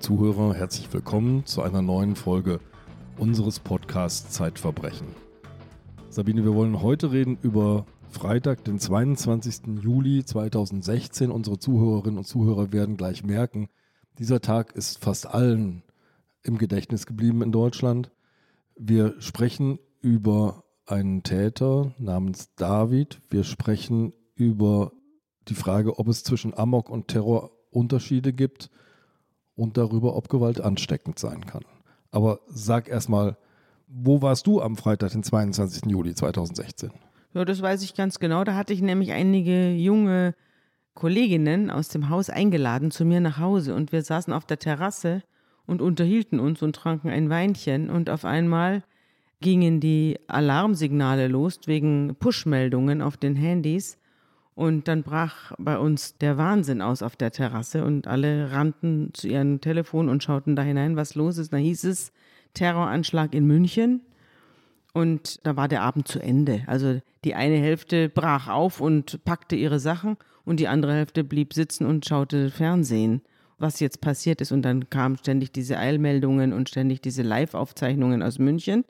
Zuhörer, herzlich willkommen zu einer neuen Folge unseres Podcasts Zeitverbrechen. Sabine, wir wollen heute reden über Freitag, den 22. Juli 2016. Unsere Zuhörerinnen und Zuhörer werden gleich merken, dieser Tag ist fast allen im Gedächtnis geblieben in Deutschland. Wir sprechen über einen Täter namens David. Wir sprechen über die Frage, ob es zwischen Amok und Terror Unterschiede gibt und darüber, ob Gewalt ansteckend sein kann. Aber sag erstmal, wo warst du am Freitag, den 22. Juli 2016? Ja, das weiß ich ganz genau. Da hatte ich nämlich einige junge Kolleginnen aus dem Haus eingeladen zu mir nach Hause und wir saßen auf der Terrasse und unterhielten uns und tranken ein Weinchen und auf einmal gingen die Alarmsignale los wegen Push-Meldungen auf den Handys und dann brach bei uns der Wahnsinn aus auf der Terrasse und alle rannten zu ihrem Telefon und schauten da hinein, was los ist. Da hieß es Terroranschlag in München. Und da war der Abend zu Ende. Also die eine Hälfte brach auf und packte ihre Sachen und die andere Hälfte blieb sitzen und schaute Fernsehen, was jetzt passiert ist. Und dann kamen ständig diese Eilmeldungen und ständig diese Live-Aufzeichnungen aus München.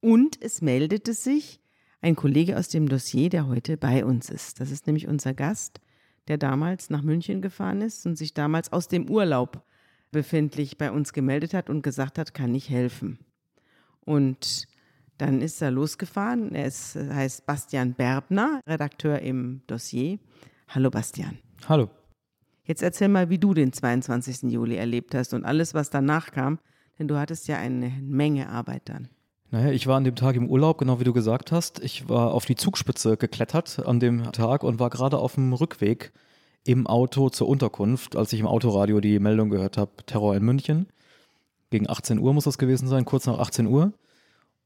Und es meldete sich ein Kollege aus dem Dossier, der heute bei uns ist. Das ist nämlich unser Gast, der damals nach München gefahren ist und sich damals aus dem Urlaub befindlich bei uns gemeldet hat und gesagt hat, kann ich helfen. Und dann ist er losgefahren. Er ist, heißt Bastian Berbner, Redakteur im Dossier. Hallo Bastian. Hallo. Jetzt erzähl mal, wie du den 22. Juli erlebt hast und alles, was danach kam, denn du hattest ja eine Menge Arbeit dann. Naja, ich war an dem Tag im Urlaub, genau wie du gesagt hast. Ich war auf die Zugspitze geklettert an dem Tag und war gerade auf dem Rückweg im Auto zur Unterkunft, als ich im Autoradio die Meldung gehört habe, Terror in München. Gegen 18 Uhr muss das gewesen sein, kurz nach 18 Uhr.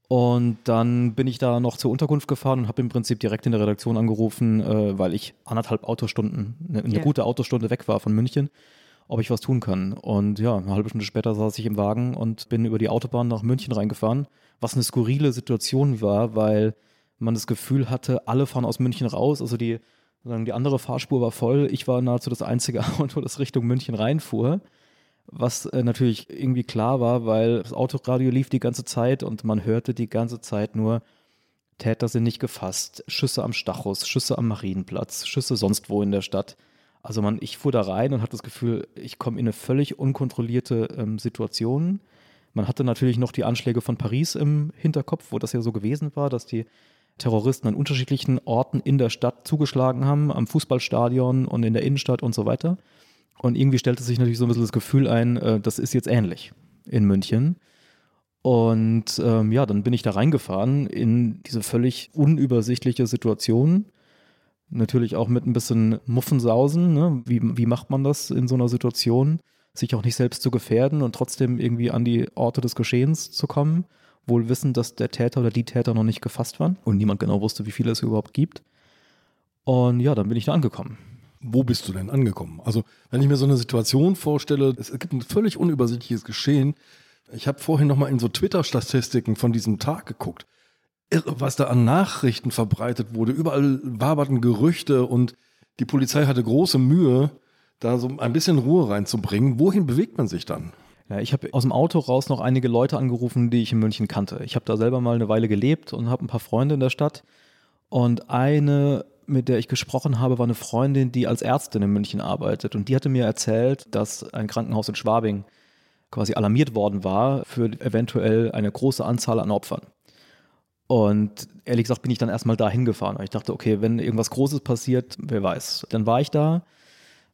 Und dann bin ich da noch zur Unterkunft gefahren und habe im Prinzip direkt in der Redaktion angerufen, äh, weil ich anderthalb Autostunden, eine, eine ja. gute Autostunde weg war von München ob ich was tun kann. Und ja, eine halbe Stunde später saß ich im Wagen und bin über die Autobahn nach München reingefahren, was eine skurrile Situation war, weil man das Gefühl hatte, alle fahren aus München raus. Also die, die andere Fahrspur war voll. Ich war nahezu das einzige Auto, das Richtung München reinfuhr. Was äh, natürlich irgendwie klar war, weil das Autoradio lief die ganze Zeit und man hörte die ganze Zeit nur, Täter sind nicht gefasst, Schüsse am Stachus, Schüsse am Marienplatz, Schüsse sonst wo in der Stadt. Also man, ich fuhr da rein und hatte das Gefühl, ich komme in eine völlig unkontrollierte ähm, Situation. Man hatte natürlich noch die Anschläge von Paris im Hinterkopf, wo das ja so gewesen war, dass die Terroristen an unterschiedlichen Orten in der Stadt zugeschlagen haben, am Fußballstadion und in der Innenstadt und so weiter. Und irgendwie stellte sich natürlich so ein bisschen das Gefühl ein, äh, das ist jetzt ähnlich in München. Und ähm, ja, dann bin ich da reingefahren in diese völlig unübersichtliche Situation Natürlich auch mit ein bisschen Muffensausen. Ne? Wie, wie macht man das in so einer Situation? Sich auch nicht selbst zu gefährden und trotzdem irgendwie an die Orte des Geschehens zu kommen, wohl wissend, dass der Täter oder die Täter noch nicht gefasst waren und niemand genau wusste, wie viele es überhaupt gibt. Und ja, dann bin ich da angekommen. Wo bist du denn angekommen? Also, wenn ich mir so eine Situation vorstelle, es gibt ein völlig unübersichtliches Geschehen. Ich habe vorhin nochmal in so Twitter-Statistiken von diesem Tag geguckt irre, was da an Nachrichten verbreitet wurde. Überall waberten Gerüchte und die Polizei hatte große Mühe, da so ein bisschen Ruhe reinzubringen. Wohin bewegt man sich dann? Ja, ich habe aus dem Auto raus noch einige Leute angerufen, die ich in München kannte. Ich habe da selber mal eine Weile gelebt und habe ein paar Freunde in der Stadt. Und eine, mit der ich gesprochen habe, war eine Freundin, die als Ärztin in München arbeitet. Und die hatte mir erzählt, dass ein Krankenhaus in Schwabing quasi alarmiert worden war für eventuell eine große Anzahl an Opfern. Und ehrlich gesagt bin ich dann erstmal da hingefahren. Ich dachte, okay, wenn irgendwas Großes passiert, wer weiß. Dann war ich da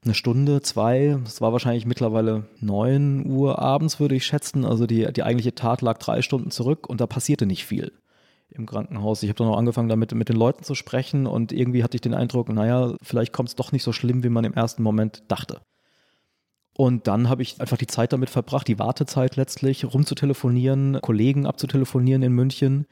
eine Stunde, zwei, es war wahrscheinlich mittlerweile neun Uhr abends, würde ich schätzen. Also die, die eigentliche Tat lag drei Stunden zurück und da passierte nicht viel im Krankenhaus. Ich habe dann auch angefangen, damit mit den Leuten zu sprechen und irgendwie hatte ich den Eindruck, naja, vielleicht kommt es doch nicht so schlimm, wie man im ersten Moment dachte. Und dann habe ich einfach die Zeit damit verbracht, die Wartezeit letztlich, rumzutelefonieren, Kollegen abzutelefonieren in München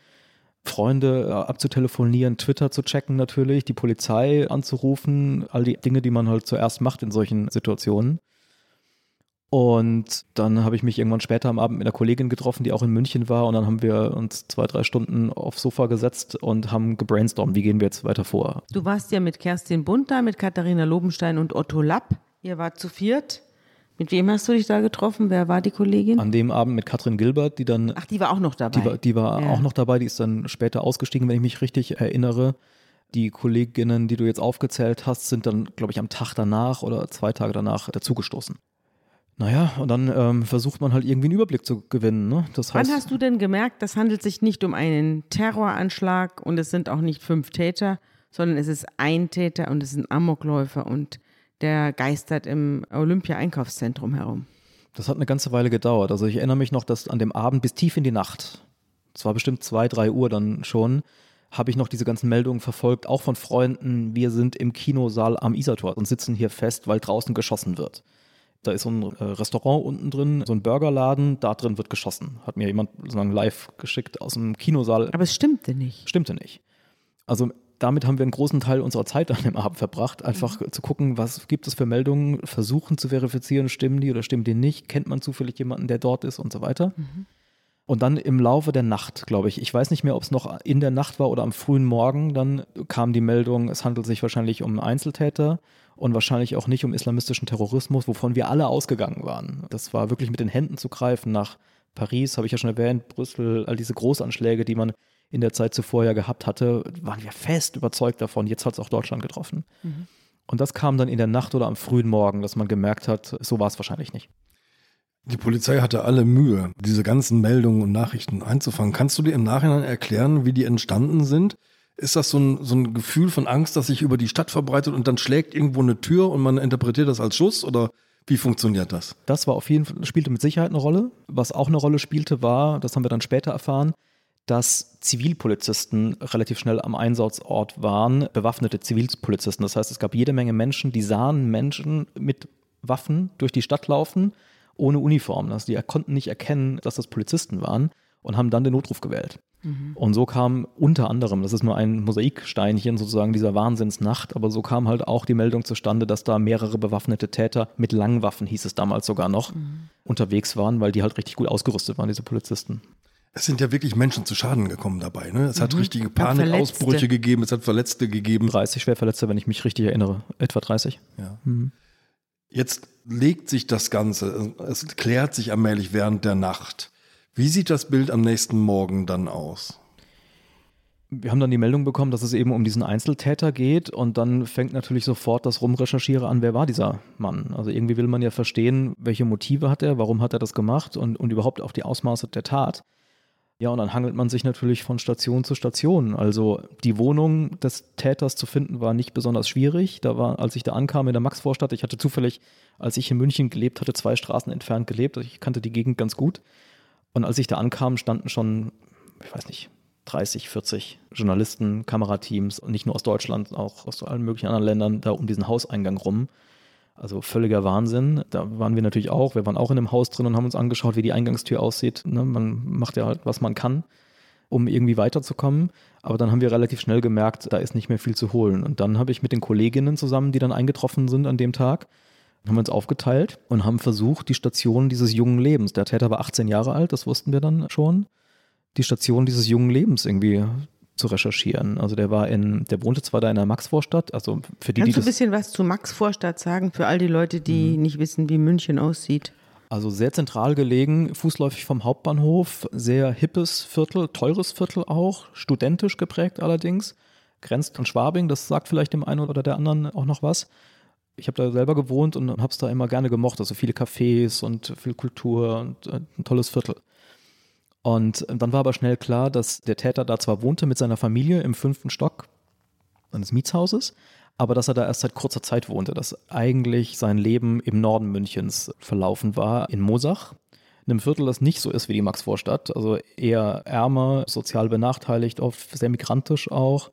Freunde äh, abzutelefonieren, Twitter zu checken natürlich, die Polizei anzurufen, all die Dinge, die man halt zuerst macht in solchen Situationen. Und dann habe ich mich irgendwann später am Abend mit einer Kollegin getroffen, die auch in München war. Und dann haben wir uns zwei, drei Stunden aufs Sofa gesetzt und haben gebrainstormt, wie gehen wir jetzt weiter vor. Du warst ja mit Kerstin Bunter, mit Katharina Lobenstein und Otto Lapp. Ihr wart zu viert Mit wem hast du dich da getroffen? Wer war die Kollegin? An dem Abend mit Katrin Gilbert, die dann. Ach, die war auch noch dabei. Die war, die war Ja. auch noch dabei, die ist dann später ausgestiegen, wenn ich mich richtig erinnere. Die Kolleginnen, die du jetzt aufgezählt hast, sind dann, glaube ich, am Tag danach oder zwei Tage danach dazugestoßen. Naja, und dann ähm, versucht man halt irgendwie einen Überblick zu gewinnen. Ne? Das heißt, Wann hast du denn gemerkt, das handelt sich nicht um einen Terroranschlag und es sind auch nicht fünf Täter, sondern es ist ein Täter und es ist ein Amokläufer und der geistert im Olympia-Einkaufszentrum herum? Das hat eine ganze Weile gedauert. Also ich erinnere mich noch, dass an dem Abend bis tief in die Nacht, es war bestimmt zwei, drei Uhr dann schon, habe ich noch diese ganzen Meldungen verfolgt, auch von Freunden. Wir sind im Kinosaal am Isartor und sitzen hier fest, weil draußen geschossen wird. Da ist so ein äh, Restaurant unten drin, so ein Burgerladen, da drin wird geschossen. Hat mir jemand sozusagen live geschickt aus dem Kinosaal. Aber es stimmte nicht. Stimmte nicht. Also damit haben wir einen großen Teil unserer Zeit an dem Abend verbracht, einfach zu gucken, was gibt es für Meldungen, versuchen zu verifizieren, stimmen die oder stimmen die nicht, kennt man zufällig jemanden, der dort ist und so weiter. Und dann im Laufe der Nacht, glaube ich, ich weiß nicht mehr, ob es noch in der Nacht war oder am frühen Morgen, dann kam die Meldung, es handelt sich wahrscheinlich um einen Einzeltäter und wahrscheinlich auch nicht um islamistischen Terrorismus, wovon wir alle ausgegangen waren. Das war wirklich mit den Händen zu greifen nach Paris, habe ich ja schon erwähnt, Brüssel, all diese Großanschläge, die man in der Zeit zuvor ja gehabt hatte, waren wir fest überzeugt davon, jetzt hat es auch Deutschland getroffen. Und das kam dann in der Nacht oder am frühen Morgen, dass man gemerkt hat, so war es wahrscheinlich nicht. Die Polizei hatte alle Mühe, diese ganzen Meldungen und Nachrichten einzufangen. Kannst du dir im Nachhinein erklären, wie die entstanden sind? Ist das so ein, so ein Gefühl von Angst, das sich über die Stadt verbreitet und dann schlägt irgendwo eine Tür und man interpretiert das als Schuss? Oder wie funktioniert das? Das war auf jeden Fall, spielte mit Sicherheit eine Rolle. Was auch eine Rolle spielte, war, das haben wir dann später erfahren, dass Zivilpolizisten relativ schnell am Einsatzort waren, bewaffnete Zivilpolizisten. Das heißt, es gab jede Menge Menschen, die sahen Menschen mit Waffen durch die Stadt laufen, ohne Uniform. Also die konnten nicht erkennen, dass das Polizisten waren und haben dann den Notruf gewählt. Und so kam unter anderem, das ist nur ein Mosaiksteinchen sozusagen dieser Wahnsinnsnacht, aber so kam halt auch die Meldung zustande, dass da mehrere bewaffnete Täter mit Langwaffen, hieß es damals sogar noch, unterwegs waren, weil die halt richtig gut ausgerüstet waren, diese Polizisten. Es sind ja wirklich Menschen zu Schaden gekommen dabei. Ne? Es hat richtige Mhm. Verletzte. Panikausbrüche gegeben, es hat Verletzte gegeben. 30 Schwerverletzte, wenn ich mich richtig erinnere. Etwa 30. Ja. Jetzt legt sich das Ganze, es klärt sich allmählich während der Nacht. Wie sieht das Bild am nächsten Morgen dann aus? Wir haben dann die Meldung bekommen, dass es eben um diesen Einzeltäter geht und dann fängt natürlich sofort das Rumrecherchiere an, wer war dieser Mann? Also irgendwie will man ja verstehen, welche Motive hat er, warum hat er das gemacht und, und überhaupt auch die Ausmaße der Tat. Ja, und dann hangelt man sich natürlich von Station zu Station. Also die Wohnung des Täters zu finden war nicht besonders schwierig. Da war, als ich da ankam in der Maxvorstadt, ich hatte zufällig, als ich in München gelebt hatte, zwei Straßen entfernt gelebt. Also ich kannte die Gegend ganz gut. Und als ich da ankam, standen schon, ich weiß nicht, 30, 40 Journalisten, Kamerateams, nicht nur aus Deutschland, auch aus allen möglichen anderen Ländern, da um diesen Hauseingang rum. Also völliger Wahnsinn. Da waren wir natürlich auch. Wir waren auch in dem Haus drin und haben uns angeschaut, wie die Eingangstür aussieht. Ne? Man macht ja halt, was man kann, um irgendwie weiterzukommen. Aber dann haben wir relativ schnell gemerkt, da ist nicht mehr viel zu holen. Und dann habe ich mit den Kolleginnen zusammen, die dann eingetroffen sind an dem Tag, haben wir uns aufgeteilt und haben versucht, die Station dieses jungen Lebens, der Täter war 18 Jahre alt, das wussten wir dann schon, die Station dieses jungen Lebens irgendwie zu recherchieren. Also der war in, der wohnte zwar da in der Maxvorstadt, also für die, die Kannst du ein bisschen was zu Max Vorstadt sagen, für all die Leute, die Mhm. nicht wissen, wie München aussieht? also sehr zentral gelegen, fußläufig vom Hauptbahnhof, sehr hippes Viertel, teures Viertel auch, studentisch geprägt allerdings, grenzt an Schwabing, das sagt vielleicht dem einen oder der anderen auch noch was. Ich habe da selber gewohnt und habe es da immer gerne gemocht, also viele Cafés und viel Kultur und äh, ein tolles Viertel. Und dann war aber schnell klar, dass der Täter da zwar wohnte mit seiner Familie im fünften Stock seines Mietshauses, aber dass er da erst seit kurzer Zeit wohnte, dass eigentlich sein Leben im Norden Münchens verlaufen war, in Mosach, einem Viertel, das nicht so ist wie die Maxvorstadt, also eher ärmer, sozial benachteiligt, oft sehr migrantisch auch.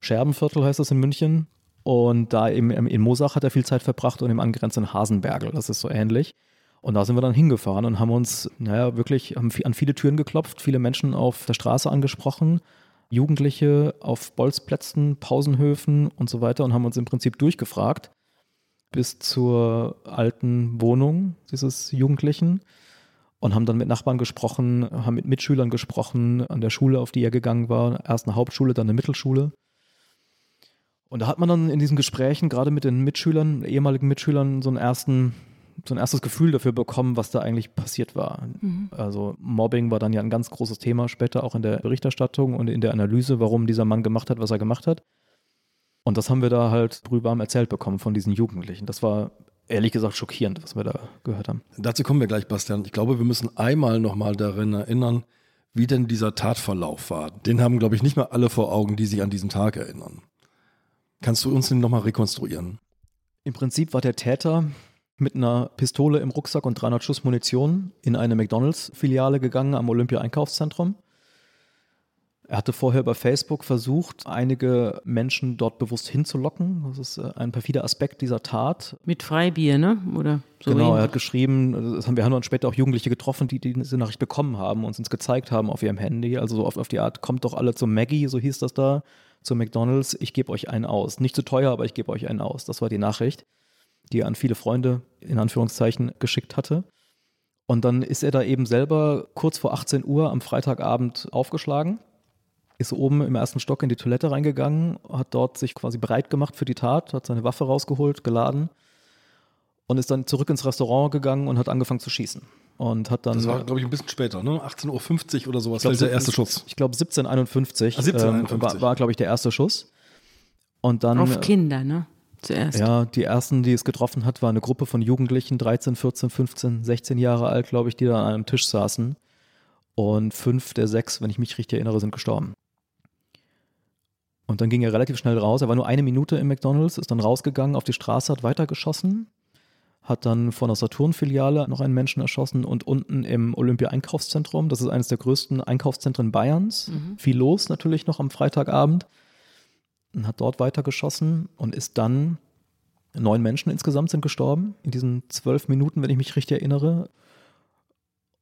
Scherbenviertel heißt das in München. Und da eben in Mosach hat er viel Zeit verbracht und im angrenzenden Hasenbergel, das ist so ähnlich. Und da sind wir dann hingefahren und haben uns, naja, wirklich haben an viele Türen geklopft, viele Menschen auf der Straße angesprochen, Jugendliche auf Bolzplätzen, Pausenhöfen und so weiter und haben uns im Prinzip durchgefragt bis zur alten Wohnung dieses Jugendlichen und haben dann mit Nachbarn gesprochen, haben mit Mitschülern gesprochen an der Schule, auf die er gegangen war, erst eine Hauptschule, dann eine Mittelschule. Und da hat man dann in diesen Gesprächen, gerade mit den Mitschülern, ehemaligen Mitschülern, so einen ersten so ein erstes Gefühl dafür bekommen, was da eigentlich passiert war. Mhm. Also Mobbing war dann ja ein ganz großes Thema später auch in der Berichterstattung und in der Analyse, warum dieser Mann gemacht hat, was er gemacht hat. Und das haben wir da halt brühwarm erzählt bekommen von diesen Jugendlichen. Das war ehrlich gesagt schockierend, was wir da gehört haben. Dazu kommen wir gleich, Bastian. Ich glaube, wir müssen einmal nochmal darin erinnern, wie denn dieser Tatverlauf war. Den haben, glaube ich, nicht mehr alle vor Augen, die sich an diesen Tag erinnern. Kannst du uns den nochmal rekonstruieren? Im Prinzip war der Täter mit einer Pistole im Rucksack und 300 Schuss Munition in eine McDonalds-Filiale gegangen am Olympia-Einkaufszentrum. Er hatte vorher über Facebook versucht, einige Menschen dort bewusst hinzulocken. Das ist äh, ein perfider Aspekt dieser Tat. Mit Freibier, ne? Oder so genau, er hat geschrieben, das haben wir haben dann später auch Jugendliche getroffen, die, die diese Nachricht bekommen haben und uns gezeigt haben auf ihrem Handy. Also so auf, auf die Art, kommt doch alle zum Maggie, so hieß das da, zu McDonalds, ich gebe euch einen aus. Nicht zu teuer, aber ich gebe euch einen aus. Das war die Nachricht die er an viele Freunde in Anführungszeichen geschickt hatte. Und dann ist er da eben selber kurz vor 18 Uhr am Freitagabend aufgeschlagen, ist oben im ersten Stock in die Toilette reingegangen, hat dort sich quasi bereit gemacht für die Tat, hat seine Waffe rausgeholt, geladen und ist dann zurück ins Restaurant gegangen und hat angefangen zu schießen. Und hat dann, das war, glaube ich, ein bisschen später, ne? 18.50 Uhr oder sowas, glaub, der erste Schuss. Ich glaube 1751, ah, 1751. Ähm, war, war glaube ich, der erste Schuss. Und dann, Auf Kinder, ne? Zuerst. Ja, die ersten, die es getroffen hat, war eine Gruppe von Jugendlichen, 13, 14, 15, 16 Jahre alt, glaube ich, die da an einem Tisch saßen. Und fünf der sechs, wenn ich mich richtig erinnere, sind gestorben. Und dann ging er relativ schnell raus. Er war nur eine Minute im McDonalds, ist dann rausgegangen auf die Straße, hat weitergeschossen, hat dann vor einer Saturn-Filiale noch einen Menschen erschossen und unten im Olympia-Einkaufszentrum, das ist eines der größten Einkaufszentren Bayerns, mhm. viel los natürlich noch am Freitagabend, und hat dort weitergeschossen und ist dann, neun Menschen insgesamt sind gestorben in diesen zwölf Minuten, wenn ich mich richtig erinnere.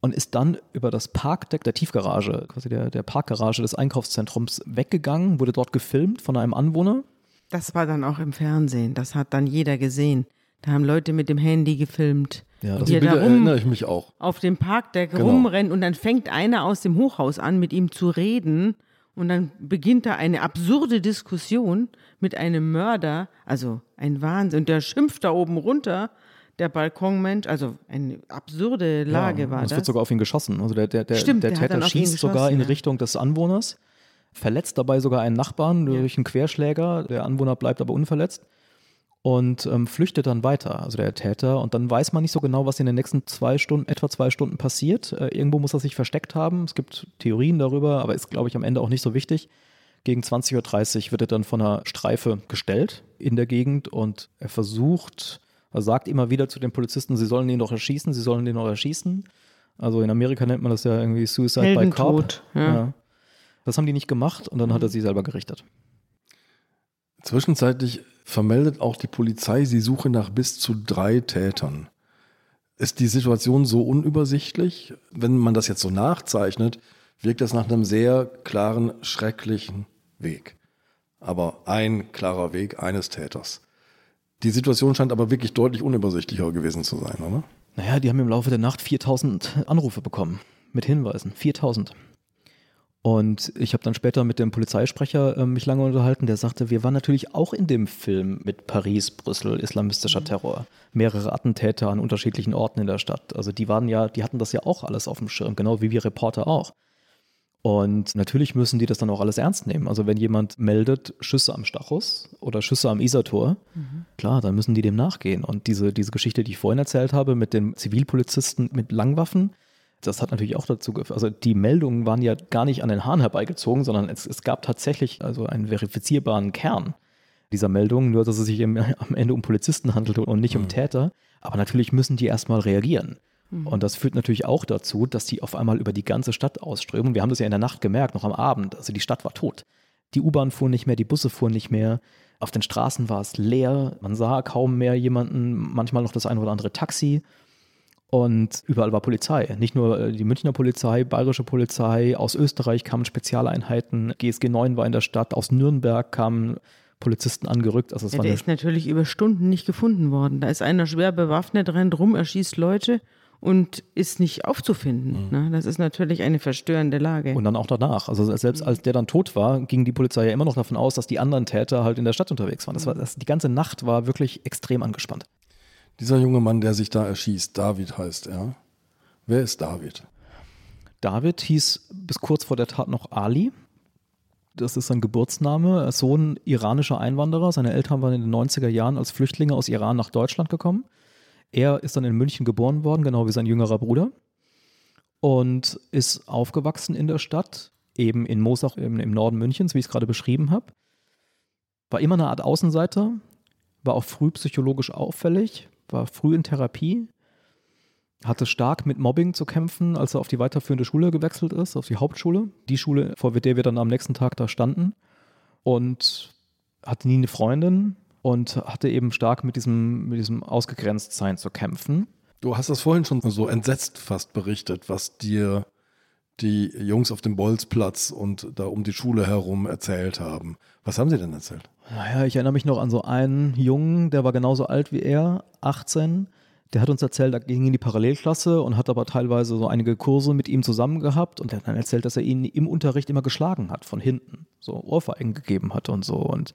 Und ist dann über das Parkdeck der Tiefgarage, quasi der, der Parkgarage des Einkaufszentrums weggegangen, wurde dort gefilmt von einem Anwohner. Das war dann auch im Fernsehen, das hat dann jeder gesehen. Da haben Leute mit dem Handy gefilmt. Ja, das Bilder erinnere ich mich auch. Auf dem Parkdeck genau. rumrennt und dann fängt einer aus dem Hochhaus an, mit ihm zu reden und dann beginnt da eine absurde Diskussion mit einem Mörder, also ein Wahnsinn. Und der schimpft da oben runter, der Balkonmensch, also eine absurde Lage ja, war das. Es wird sogar auf ihn geschossen. Also der, der, der, Stimmt, der, der Täter schießt sogar in ja. Richtung des Anwohners, verletzt dabei sogar einen Nachbarn durch einen Querschläger. Der Anwohner bleibt aber unverletzt und ähm, flüchtet dann weiter, also der Täter. Und dann weiß man nicht so genau, was in den nächsten zwei Stunden, etwa zwei Stunden passiert. Äh, irgendwo muss er sich versteckt haben. Es gibt Theorien darüber, aber ist, glaube ich, am Ende auch nicht so wichtig. Gegen 20.30 Uhr wird er dann von einer Streife gestellt in der Gegend und er versucht, er sagt immer wieder zu den Polizisten, sie sollen ihn doch erschießen, sie sollen ihn doch erschießen. Also in Amerika nennt man das ja irgendwie Suicide by Cop. Ja. Ja. Das haben die nicht gemacht und dann hat er sie selber gerichtet. Zwischenzeitlich vermeldet auch die Polizei, sie suche nach bis zu drei Tätern. Ist die Situation so unübersichtlich? Wenn man das jetzt so nachzeichnet, wirkt das nach einem sehr klaren, schrecklichen Weg. Aber ein klarer Weg eines Täters. Die Situation scheint aber wirklich deutlich unübersichtlicher gewesen zu sein, oder? Naja, die haben im Laufe der Nacht 4000 Anrufe bekommen mit Hinweisen. 4000. Und ich habe dann später mit dem Polizeisprecher äh, mich lange unterhalten, der sagte, wir waren natürlich auch in dem Film mit Paris, Brüssel, islamistischer mhm. Terror, mehrere Attentäter an unterschiedlichen Orten in der Stadt. Also die waren ja, die hatten das ja auch alles auf dem Schirm, genau wie wir Reporter auch. Und natürlich müssen die das dann auch alles ernst nehmen. Also wenn jemand meldet Schüsse am Stachus oder Schüsse am Isartor, mhm. klar, dann müssen die dem nachgehen. Und diese, diese Geschichte, die ich vorhin erzählt habe mit den Zivilpolizisten mit Langwaffen, das hat natürlich auch dazu geführt, also die Meldungen waren ja gar nicht an den Haaren herbeigezogen, sondern es, es gab tatsächlich also einen verifizierbaren Kern dieser Meldungen, nur dass es sich im, am Ende um Polizisten handelte und nicht mhm. um Täter. Aber natürlich müssen die erstmal reagieren. Mhm. Und das führt natürlich auch dazu, dass die auf einmal über die ganze Stadt ausströmen. Wir haben das ja in der Nacht gemerkt, noch am Abend. Also die Stadt war tot. Die U-Bahn fuhr nicht mehr, die Busse fuhren nicht mehr. Auf den Straßen war es leer. Man sah kaum mehr jemanden, manchmal noch das ein oder andere Taxi. Und überall war Polizei. Nicht nur äh, die Münchner Polizei, bayerische Polizei, aus Österreich kamen Spezialeinheiten, GSG 9 war in der Stadt, aus Nürnberg kamen Polizisten angerückt. Also ja, der ist natürlich über Stunden nicht gefunden worden. Da ist einer schwer bewaffnet, rennt rum, erschießt Leute und ist nicht aufzufinden. Mhm. Ne? Das ist natürlich eine verstörende Lage. Und dann auch danach. Also selbst als der dann tot war, ging die Polizei ja immer noch davon aus, dass die anderen Täter halt in der Stadt unterwegs waren. Das war, das, die ganze Nacht war wirklich extrem angespannt. Dieser junge Mann, der sich da erschießt, David heißt er. Wer ist David? David hieß bis kurz vor der Tat noch Ali. Das ist sein Geburtsname. Sohn iranischer Einwanderer. Seine Eltern waren in den 90er Jahren als Flüchtlinge aus Iran nach Deutschland gekommen. Er ist dann in München geboren worden, genau wie sein jüngerer Bruder. Und ist aufgewachsen in der Stadt, eben in Moosach im, im Norden Münchens, wie ich es gerade beschrieben habe. War immer eine Art Außenseiter, war auch früh psychologisch auffällig, war früh in Therapie, hatte stark mit Mobbing zu kämpfen, als er auf die weiterführende Schule gewechselt ist, auf die Hauptschule, die Schule, vor der wir dann am nächsten Tag da standen. Und hatte nie eine Freundin und hatte eben stark mit diesem, mit diesem Ausgegrenztsein zu kämpfen. Du hast das vorhin schon so entsetzt fast berichtet, was dir die Jungs auf dem Bolzplatz und da um die Schule herum erzählt haben. Was haben sie denn erzählt? Naja, ich erinnere mich noch an so einen Jungen, der war genauso alt wie er, 18. Der hat uns erzählt, er ging in die Parallelklasse und hat aber teilweise so einige Kurse mit ihm zusammen gehabt und er hat dann erzählt, dass er ihn im Unterricht immer geschlagen hat von hinten, so Ohrfeigen gegeben hat und so und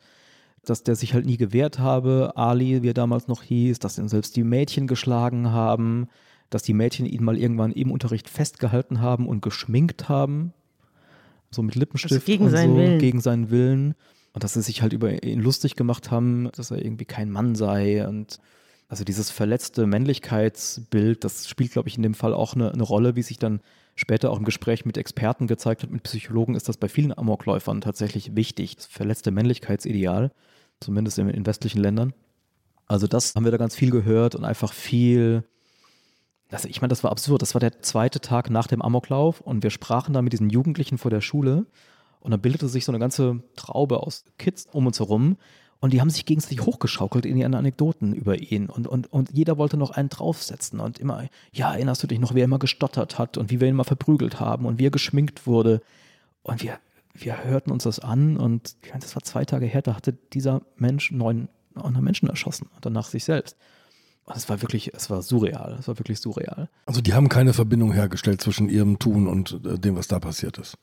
dass der sich halt nie gewehrt habe, Ali, wie er damals noch hieß, dass ihn selbst die Mädchen geschlagen haben, dass die Mädchen ihn mal irgendwann im Unterricht festgehalten haben und geschminkt haben, so mit Lippenstift also gegen und seinen so, Willen. gegen seinen Willen und dass sie sich halt über ihn lustig gemacht haben, dass er irgendwie kein Mann sei und also dieses verletzte Männlichkeitsbild, das spielt, glaube ich, in dem Fall auch eine, eine, Rolle, wie sich dann später auch im Gespräch mit Experten gezeigt hat, mit Psychologen ist das bei vielen Amokläufern tatsächlich wichtig, das verletzte Männlichkeitsideal, zumindest in, in westlichen Ländern. Also das haben wir da ganz viel gehört und einfach viel, also ich meine, das war absurd. Das war der zweite Tag nach dem Amoklauf und wir sprachen da mit diesen Jugendlichen vor der Schule und dann bildete sich so eine ganze Traube aus Kids um uns herum und die haben sich gegenseitig hochgeschaukelt in ihren Anekdoten über ihn. Und, und, und jeder wollte noch einen draufsetzen. Und immer, ja, erinnerst du dich noch, wie er immer gestottert hat und wie wir ihn mal verprügelt haben und wie er geschminkt wurde. Und wir, wir hörten uns das an und ich meine, das war zwei Tage her, da hatte dieser Mensch neun andere Menschen erschossen und danach sich selbst. Es war wirklich, es war surreal. Es war wirklich surreal. Also die haben keine Verbindung hergestellt zwischen ihrem Tun und äh, dem, was da passiert ist.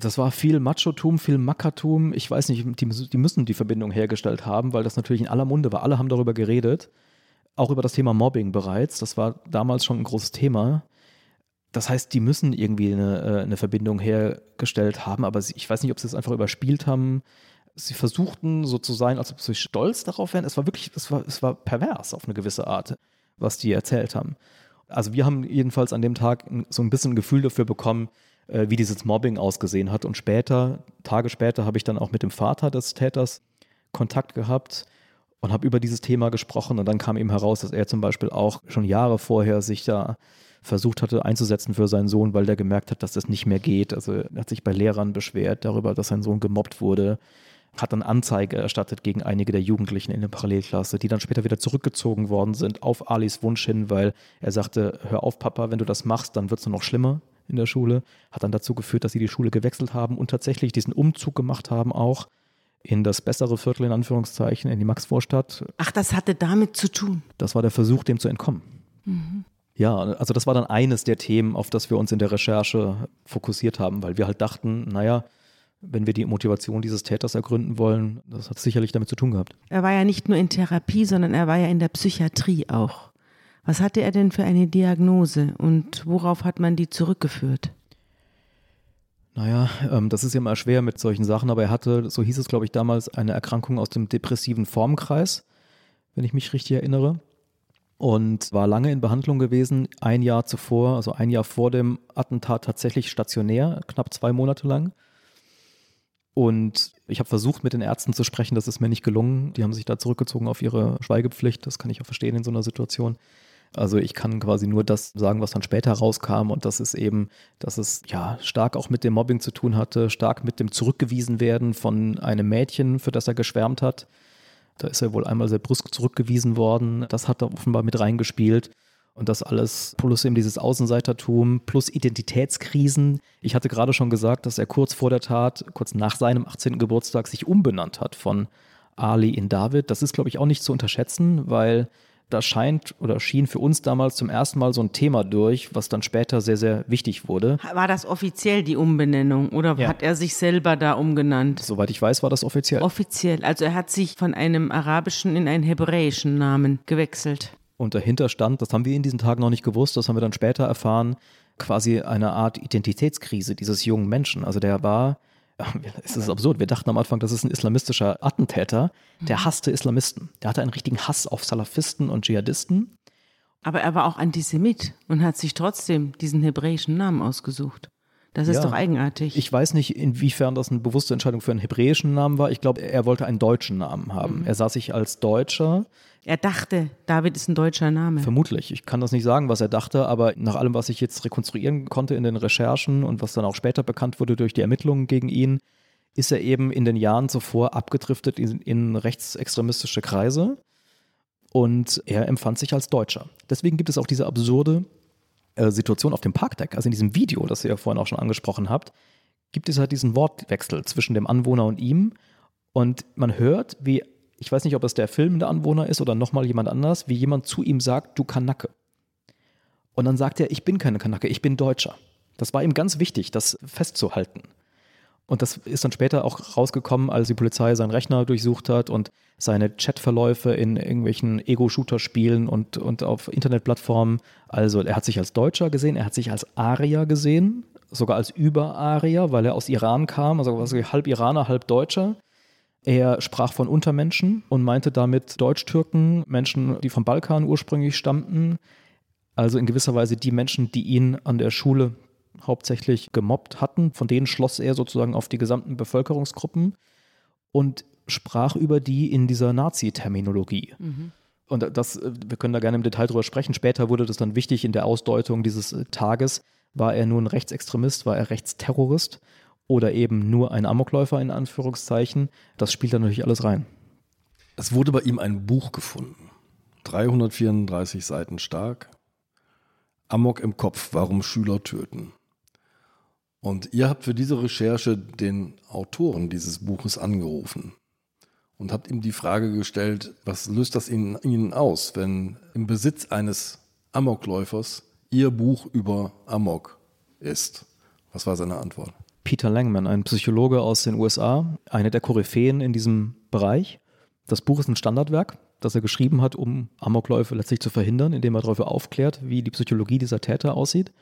Das war viel Machotum, viel Mackertum. Ich weiß nicht, die, die, müssen die Verbindung hergestellt haben, weil das natürlich in aller Munde war. Alle haben darüber geredet. Auch über das Thema Mobbing bereits. Das war damals schon ein großes Thema. Das heißt, die müssen irgendwie eine, eine Verbindung hergestellt haben, aber ich weiß nicht, ob sie es einfach überspielt haben. Sie versuchten so zu sein, als ob sie stolz darauf wären. Es war wirklich, es war, es war pervers auf eine gewisse Art, was die erzählt haben. Also wir haben jedenfalls an dem Tag so ein bisschen ein Gefühl dafür bekommen, äh, wie dieses Mobbing ausgesehen hat. Und später, Tage später, habe ich dann auch mit dem Vater des Täters Kontakt gehabt und habe über dieses Thema gesprochen. Und dann kam eben heraus, dass er zum Beispiel auch schon Jahre vorher sich da versucht hatte einzusetzen für seinen Sohn, weil der gemerkt hat, dass das nicht mehr geht. Also er hat sich bei Lehrern beschwert darüber, dass sein Sohn gemobbt wurde, hat dann Anzeige erstattet gegen einige der Jugendlichen in der Parallelklasse, die dann später wieder zurückgezogen worden sind auf Alis Wunsch hin, weil er sagte, hör auf Papa, wenn du das machst, dann wird es nur noch schlimmer in der Schule, hat dann dazu geführt, dass sie die Schule gewechselt haben und tatsächlich diesen Umzug gemacht haben auch in das bessere Viertel in Anführungszeichen, in die Maxvorstadt. Ach, das hatte damit zu tun. Das war der Versuch, dem zu entkommen. Mhm. Ja, also das war dann eines der Themen, auf das wir uns in der Recherche fokussiert haben, weil wir halt dachten, naja, wenn wir die Motivation dieses Täters ergründen wollen, das hat sicherlich damit zu tun gehabt. Er war ja nicht nur in Therapie, sondern er war ja in der Psychiatrie auch. Was hatte er denn für eine Diagnose und worauf hat man die zurückgeführt? Naja, ähm, das ist ja immer schwer mit solchen Sachen, aber er hatte, so hieß es, glaube ich, damals, eine Erkrankung aus dem depressiven Formkreis, wenn ich mich richtig erinnere. Und war lange in Behandlung gewesen, ein Jahr zuvor, also ein Jahr vor dem Attentat tatsächlich stationär, knapp zwei Monate lang. Und ich habe versucht, mit den Ärzten zu sprechen, das ist mir nicht gelungen. Die haben sich da zurückgezogen auf ihre Schweigepflicht, das kann ich auch verstehen in so einer Situation. Also ich kann quasi nur das sagen, was dann später rauskam und das ist eben, dass es ja stark auch mit dem Mobbing zu tun hatte, stark mit dem Zurückgewiesen werden von einem Mädchen, für das er geschwärmt hat. Da ist er wohl einmal sehr brüsk zurückgewiesen worden. Das hat da offenbar mit reingespielt. Und das alles plus eben dieses Außenseitertum plus Identitätskrisen. Ich hatte gerade schon gesagt, dass er kurz vor der Tat, kurz nach seinem 18. Geburtstag, sich umbenannt hat von Ali in David. Das ist, glaube ich, auch nicht zu unterschätzen, weil da scheint oder schien für uns damals zum ersten Mal so ein Thema durch, was dann später sehr, sehr wichtig wurde. War das offiziell die Umbenennung oder ja. hat er sich selber da umgenannt? Soweit ich weiß, war das offiziell. Offiziell. Also er hat sich von einem arabischen in einen hebräischen Namen gewechselt. Und dahinter stand, das haben wir in diesen Tagen noch nicht gewusst, das haben wir dann später erfahren, quasi eine Art Identitätskrise dieses jungen Menschen. Also der war, es ist absurd, wir dachten am Anfang, das ist ein islamistischer Attentäter, der Mhm. hasste Islamisten. Der hatte einen richtigen Hass auf Salafisten und Dschihadisten. Aber er war auch Antisemit und hat sich trotzdem diesen hebräischen Namen ausgesucht. Das ist Ja. doch eigenartig. Ich weiß nicht, inwiefern das eine bewusste Entscheidung für einen hebräischen Namen war. Ich glaube, er wollte einen deutschen Namen Mhm. haben. Er sah sich als Deutscher, er dachte, David ist ein deutscher Name. vermutlich. Ich kann das nicht sagen, was er dachte, aber nach allem, was ich jetzt rekonstruieren konnte in den Recherchen und was dann auch später bekannt wurde durch die Ermittlungen gegen ihn, ist er eben in den Jahren zuvor abgedriftet in, in rechtsextremistische Kreise und er empfand sich als Deutscher. Deswegen gibt es auch diese absurde äh, Situation auf dem Parkdeck, also in diesem Video, das ihr ja vorhin auch schon angesprochen habt, gibt es halt diesen Wortwechsel zwischen dem Anwohner und ihm und man hört, wie, ich weiß nicht, ob es der filmende Anwohner ist oder nochmal jemand anders, wie jemand zu ihm sagt, du Kanacke. Und dann sagt er, ich bin keine Kanacke, ich bin Deutscher. Das war ihm ganz wichtig, das festzuhalten. Und das ist dann später auch rausgekommen, als die Polizei seinen Rechner durchsucht hat und seine Chatverläufe in irgendwelchen Ego-Shooter-Spielen und, und auf Internetplattformen. Also er hat sich als Deutscher gesehen, er hat sich als Arier gesehen, sogar als Über-Arier, weil er aus Iran kam, also halb Iraner, halb Deutscher. Er sprach von Untermenschen und meinte damit Deutsch-Türken, Menschen, die vom Balkan ursprünglich stammten. Also in gewisser Weise die Menschen, die ihn an der Schule hauptsächlich gemobbt hatten. Von denen schloss er sozusagen auf die gesamten Bevölkerungsgruppen und sprach über die in dieser Nazi-Terminologie. Und das, wir können da gerne im Detail drüber sprechen. Später wurde das dann wichtig in der Ausdeutung dieses äh, Tages. War er nun Rechtsextremist, war er Rechtsterrorist oder eben nur ein Amokläufer in Anführungszeichen? Das spielt da natürlich alles rein. Es wurde bei ihm ein Buch gefunden. 334 Seiten stark. Amok im Kopf, warum Schüler töten. Und ihr habt für diese Recherche den Autoren dieses Buches angerufen und habt ihm die Frage gestellt, was löst das in Ihnen aus, wenn im Besitz eines Amokläufers Ihr Buch über Amok ist? Was war seine Antwort? Peter Langman, ein Psychologe aus den USA, eine der Koryphäen in diesem Bereich. Das Buch ist ein Standardwerk, das er geschrieben hat, um Amokläufe letztlich zu verhindern, indem er darüber aufklärt, wie die Psychologie dieser Täter aussieht.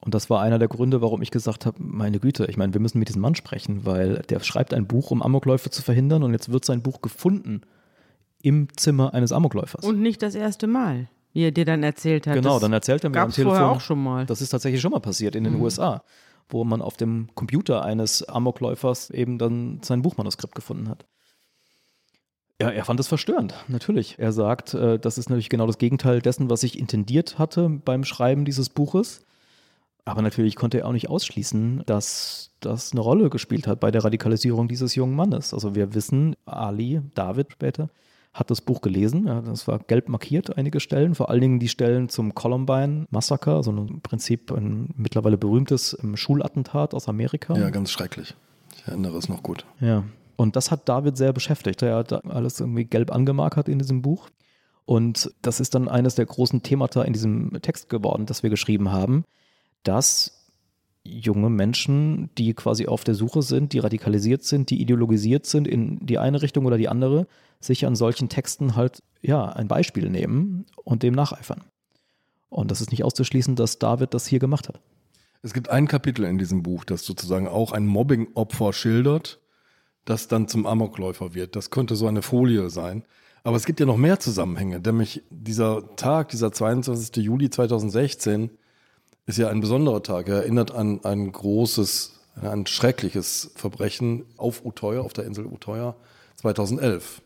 Und das war einer der Gründe, warum ich gesagt habe, meine Güte, ich meine, wir müssen mit diesem Mann sprechen, weil der schreibt ein Buch, um Amokläufe zu verhindern und jetzt wird sein Buch gefunden im Zimmer eines Amokläufers. Und nicht das erste Mal, wie er dir dann erzählt hat. Genau, Das dann erzählt er mir am Telefon. vorher auch schon mal. Das ist tatsächlich schon mal passiert in den USA, wo man auf dem Computer eines Amokläufers eben dann sein Buchmanuskript gefunden hat. Ja, er fand es verstörend, natürlich. Er sagt, äh, das ist natürlich genau das Gegenteil dessen, was ich intendiert hatte beim Schreiben dieses Buches. Aber natürlich konnte er auch nicht ausschließen, dass das eine Rolle gespielt hat bei der Radikalisierung dieses jungen Mannes. Also wir wissen, Ali, David später, hat das Buch gelesen. Ja, das war gelb markiert, einige Stellen, vor allen Dingen die Stellen zum Columbine-Massaker, so ein Prinzip ein mittlerweile berühmtes ähm, Schulattentat aus Amerika. Ja, ganz schrecklich. Ich erinnere es noch gut. Ja. Und das hat David sehr beschäftigt. Er hat alles irgendwie gelb angemarkert in diesem Buch. Und das ist dann eines der großen Themata in diesem Text geworden, das wir geschrieben haben, dass junge Menschen, die quasi auf der Suche sind, die radikalisiert sind, die ideologisiert sind in die eine Richtung oder die andere, sich an solchen Texten halt ja ein Beispiel nehmen und dem nacheifern. Und das ist nicht auszuschließen, dass David das hier gemacht hat. Es gibt ein Kapitel in diesem Buch, das sozusagen auch ein Mobbing-Opfer schildert, das dann zum Amokläufer wird. Das könnte so eine Folie sein. Aber es gibt ja noch mehr Zusammenhänge, nämlich dieser Tag, dieser 22. Juli 2016, ist ja ein besonderer Tag. Er erinnert an ein großes, ein schreckliches Verbrechen auf Utøya, auf der Insel Utøya 2011.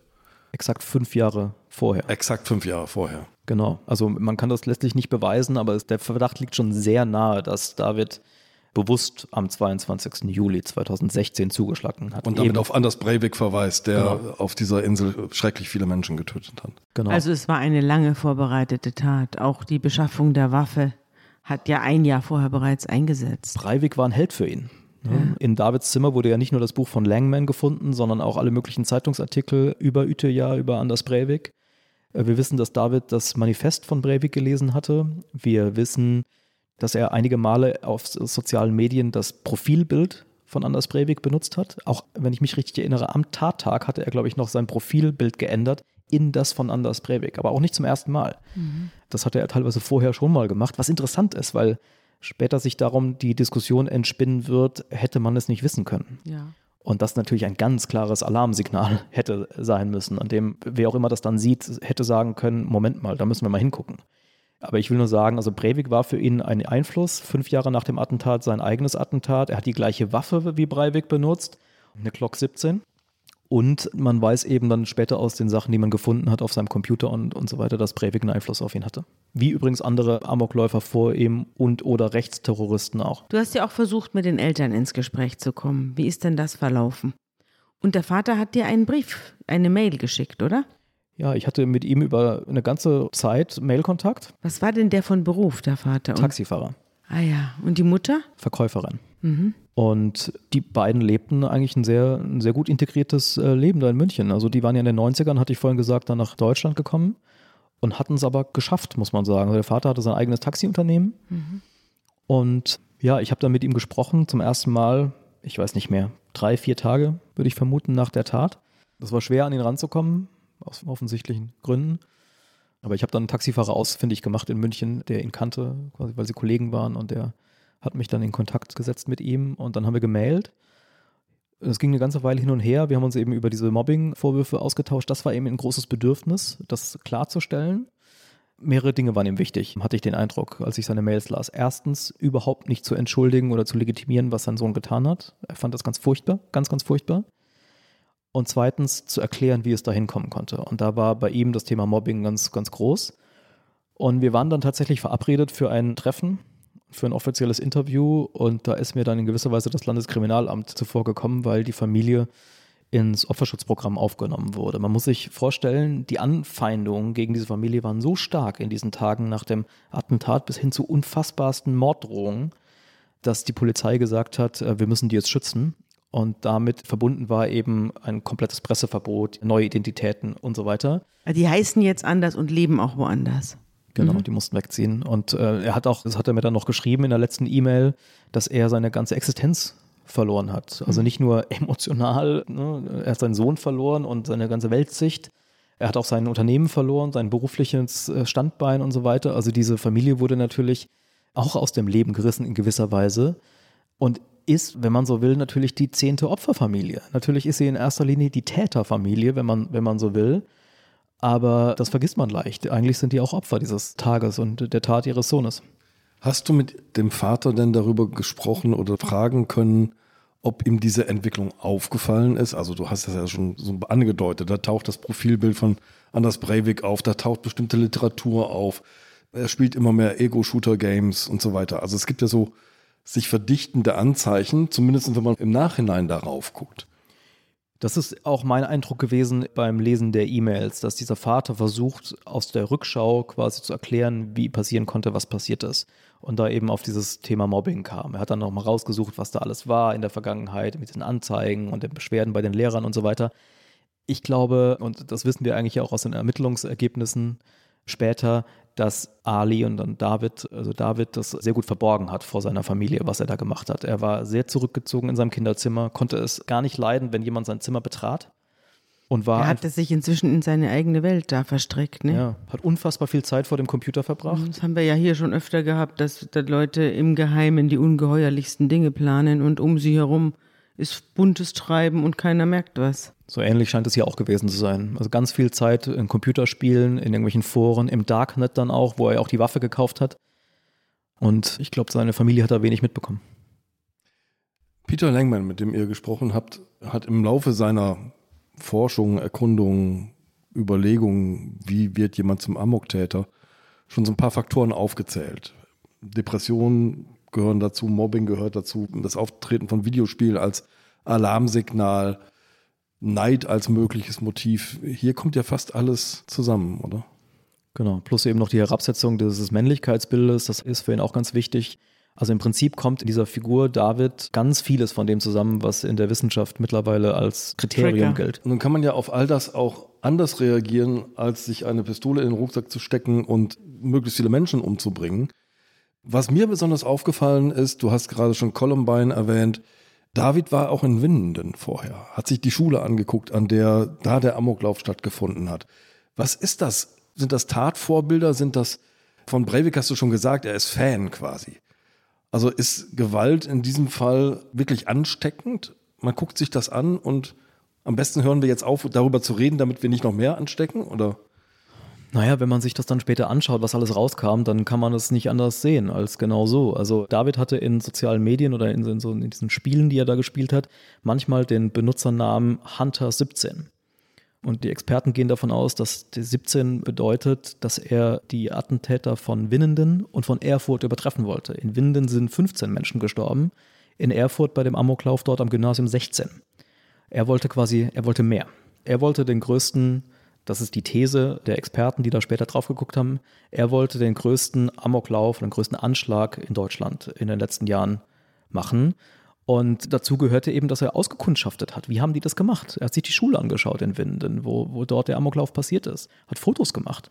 Exakt fünf Jahre vorher. Exakt fünf Jahre vorher. Genau. Also man kann das letztlich nicht beweisen, aber der Verdacht liegt schon sehr nahe, dass David bewusst am 22. Juli 2016 zugeschlagen hat. Und damit Eben- auf Anders Breivik verweist, der Genau. auf dieser Insel schrecklich viele Menschen getötet hat. genau. Also es war eine lange vorbereitete Tat. Auch die Beschaffung der Waffe hat ja ein Jahr vorher bereits eingesetzt. Breivik war ein Held für ihn. Ne? In Davids Zimmer wurde ja nicht nur das Buch von Langman gefunden, sondern auch alle möglichen Zeitungsartikel über Utøya, über Anders Breivik. Äh, Wir wissen, dass David das Manifest von Breivik gelesen hatte. Wir wissen, dass er einige Male auf so- sozialen Medien das Profilbild von Anders Breivik benutzt hat. Auch wenn ich mich richtig erinnere, am Tattag hatte er, glaube ich, noch sein Profilbild geändert in das von Anders Breivik, aber auch nicht zum ersten Mal. Mhm. Das hat er teilweise vorher schon mal gemacht, was interessant ist, weil später sich darum die Diskussion entspinnen wird, hätte man es nicht wissen können. Ja. Und das natürlich ein ganz klares Alarmsignal hätte sein müssen, an dem wer auch immer das dann sieht, hätte sagen können, Moment mal, da müssen wir mal hingucken. Aber ich will nur sagen, also Breivik war für ihn ein Einfluss. Fünf Jahre nach dem Attentat sein eigenes Attentat. Er hat die gleiche Waffe wie Breivik benutzt, eine Glock 17. Und man weiß eben dann später aus den Sachen, die man gefunden hat auf seinem Computer und, und so weiter, dass Breivik einen Einfluss auf ihn hatte. Wie übrigens andere Amokläufer vor ihm und oder Rechtsterroristen auch. Du hast ja auch versucht, mit den Eltern ins Gespräch zu kommen. Wie ist denn das verlaufen? Und der Vater hat dir einen Brief, eine Mail geschickt, oder? Ja, ich hatte mit ihm über eine ganze Zeit Mailkontakt. Was war denn der von Beruf, der Vater? Taxifahrer. Ah ja. Und die Mutter? Verkäuferin. Mhm. Und die beiden lebten eigentlich ein sehr, ein sehr gut integriertes äh, Leben da in München. Also die waren ja in den 90ern, hatte ich vorhin gesagt, dann nach Deutschland gekommen und hatten es aber geschafft, muss man sagen. Also der Vater hatte sein eigenes Taxiunternehmen. Mhm. Und ja, ich habe dann mit ihm gesprochen zum ersten Mal, ich weiß nicht mehr, drei, vier Tage, würde ich vermuten, nach der Tat. Das war schwer, an ihn ranzukommen, aus offensichtlichen Gründen. Aber ich habe dann einen Taxifahrer ausfindig gemacht in München, der ihn kannte, quasi weil sie Kollegen waren und der hat mich dann in Kontakt gesetzt mit ihm und dann haben wir gemailt. Es ging eine ganze Weile hin und her. Wir haben uns eben über diese Mobbing-Vorwürfe ausgetauscht. Das war eben ein großes Bedürfnis, das klarzustellen. Mehrere Dinge waren ihm wichtig, hatte ich den Eindruck, als ich seine Mails las. Erstens, überhaupt nicht zu entschuldigen oder zu legitimieren, was sein Sohn getan hat. Er fand das ganz furchtbar, ganz, ganz furchtbar. Und zweitens, zu erklären, wie es dahin kommen konnte. Und da war bei ihm das Thema Mobbing ganz, ganz groß. Und wir waren dann tatsächlich verabredet für ein Treffen für ein offizielles Interview und da ist mir dann in gewisser Weise das Landeskriminalamt zuvor gekommen, weil die Familie ins Opferschutzprogramm aufgenommen wurde. Man muss sich vorstellen, die Anfeindungen gegen diese Familie waren so stark in diesen Tagen nach dem Attentat bis hin zu unfassbarsten Morddrohungen, dass die Polizei gesagt hat, äh, wir müssen die jetzt schützen. Und damit verbunden war eben ein komplettes Presseverbot, neue Identitäten und so weiter. Die heißen jetzt anders und leben auch woanders. Genau, mhm. die mussten wegziehen. Und äh, er hat auch, das hat er mir dann noch geschrieben in der letzten E-Mail, dass er seine ganze Existenz verloren hat. Also mhm. nicht nur emotional, ne? er hat seinen Sohn verloren und seine ganze Weltsicht. Er hat auch sein Unternehmen verloren, sein berufliches äh, Standbein und so weiter. Also diese Familie wurde natürlich auch aus dem Leben gerissen in gewisser Weise und ist, wenn man so will, natürlich die zehnte Opferfamilie. Natürlich ist sie in erster Linie die Täterfamilie, wenn man, wenn man so will. Aber das vergisst man leicht. Eigentlich sind die auch Opfer dieses Tages und der Tat ihres Sohnes. Hast du mit dem Vater denn darüber gesprochen oder fragen können, ob ihm diese Entwicklung aufgefallen ist? Also du hast das ja schon so angedeutet, da taucht das Profilbild von Anders Breivik auf, da taucht bestimmte Literatur auf, er spielt immer mehr Ego-Shooter-Games und so weiter. Also es gibt ja so sich verdichtende Anzeichen, zumindest wenn man im Nachhinein darauf guckt. Das ist auch mein Eindruck gewesen beim Lesen der E-Mails, dass dieser Vater versucht, aus der Rückschau quasi zu erklären, wie passieren konnte, was passiert ist. Und da eben auf dieses Thema Mobbing kam. Er hat dann nochmal rausgesucht, was da alles war in der Vergangenheit mit den Anzeigen und den Beschwerden bei den Lehrern und so weiter. Ich glaube, und das wissen wir eigentlich auch aus den Ermittlungsergebnissen später, dass Ali und dann David, also David, das sehr gut verborgen hat vor seiner Familie, was er da gemacht hat. Er war sehr zurückgezogen in seinem Kinderzimmer, konnte es gar nicht leiden, wenn jemand sein Zimmer betrat. Und war er hat sich inzwischen in seine eigene Welt da verstrickt, ne? Ja, hat unfassbar viel Zeit vor dem Computer verbracht. Das haben wir ja hier schon öfter gehabt, dass, dass Leute im Geheimen die ungeheuerlichsten Dinge planen und um sie herum ist buntes Treiben und keiner merkt was. So ähnlich scheint es hier auch gewesen zu sein. Also ganz viel Zeit in Computerspielen, in irgendwelchen Foren, im Darknet dann auch, wo er auch die Waffe gekauft hat. Und ich glaube, seine Familie hat da wenig mitbekommen. Peter Langman, mit dem ihr gesprochen habt, hat im Laufe seiner Forschung, Erkundungen, Überlegungen, wie wird jemand zum Amoktäter, schon so ein paar Faktoren aufgezählt. Depressionen gehören dazu, Mobbing gehört dazu, das Auftreten von Videospielen als Alarmsignal, Neid als mögliches Motiv. Hier kommt ja fast alles zusammen, oder? Genau, plus eben noch die Herabsetzung dieses Männlichkeitsbildes, das ist für ihn auch ganz wichtig. Also im Prinzip kommt in dieser Figur David ganz vieles von dem zusammen, was in der Wissenschaft mittlerweile als Kriterium Tracker. gilt. Nun kann man ja auf all das auch anders reagieren, als sich eine Pistole in den Rucksack zu stecken und möglichst viele Menschen umzubringen. Was mir besonders aufgefallen ist, du hast gerade schon Columbine erwähnt, David war auch in Winnenden vorher, hat sich die Schule angeguckt, an der da der Amoklauf stattgefunden hat. Was ist das? Sind das Tatvorbilder? Sind das, von Breivik hast du schon gesagt, er ist Fan quasi. Also ist Gewalt in diesem Fall wirklich ansteckend? Man guckt sich das an und am besten hören wir jetzt auf, darüber zu reden, damit wir nicht noch mehr anstecken, oder? Naja, wenn man sich das dann später anschaut, was alles rauskam, dann kann man es nicht anders sehen als genau so. Also David hatte in sozialen Medien oder in, so, in diesen Spielen, die er da gespielt hat, manchmal den Benutzernamen Hunter17. Und die Experten gehen davon aus, dass die 17 bedeutet, dass er die Attentäter von Winnenden und von Erfurt übertreffen wollte. In Winnenden sind 15 Menschen gestorben, in Erfurt bei dem Amoklauf dort am Gymnasium 16. Er wollte quasi, er wollte mehr. Er wollte den größten das ist die These der Experten, die da später drauf geguckt haben. Er wollte den größten Amoklauf, den größten Anschlag in Deutschland in den letzten Jahren machen. Und dazu gehörte eben, dass er ausgekundschaftet hat. Wie haben die das gemacht? Er hat sich die Schule angeschaut in Winden, wo, wo dort der Amoklauf passiert ist, hat Fotos gemacht,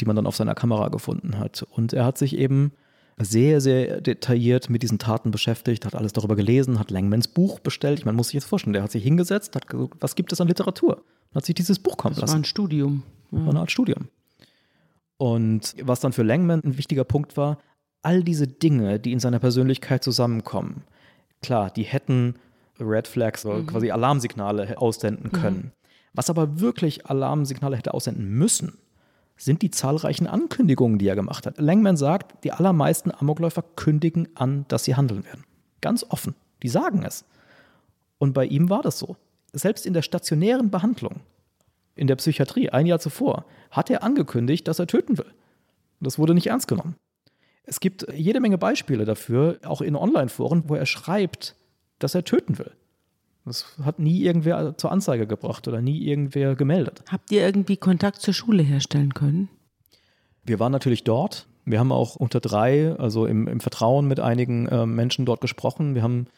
die man dann auf seiner Kamera gefunden hat. Und er hat sich eben sehr, sehr detailliert mit diesen Taten beschäftigt, hat alles darüber gelesen, hat Langmans Buch bestellt. Ich meine, muss sich jetzt vorstellen, der hat sich hingesetzt, hat gesagt, was gibt es an Literatur? Und hat sich dieses Buch kommen das lassen. war ein Studium. Ja. War eine Art Studium. Und was dann für Langman ein wichtiger Punkt war, all diese Dinge, die in seiner Persönlichkeit zusammenkommen, klar, die hätten Red Flags, mhm. quasi Alarmsignale aussenden können. Mhm. Was aber wirklich Alarmsignale hätte aussenden müssen, sind die zahlreichen Ankündigungen, die er gemacht hat. Langman sagt, die allermeisten Amokläufer kündigen an, dass sie handeln werden. Ganz offen. Die sagen es. Und bei ihm war das so. Selbst in der stationären Behandlung, in der Psychiatrie, ein Jahr zuvor, hat er angekündigt, dass er töten will. Das wurde nicht ernst genommen. Es gibt jede Menge Beispiele dafür, auch in Online-Foren, wo er schreibt, dass er töten will. Das hat nie irgendwer zur Anzeige gebracht oder nie irgendwer gemeldet. Habt ihr irgendwie Kontakt zur Schule herstellen können? Wir waren natürlich dort. Wir haben auch unter drei, also im, im Vertrauen mit einigen äh, Menschen dort gesprochen. Wir haben,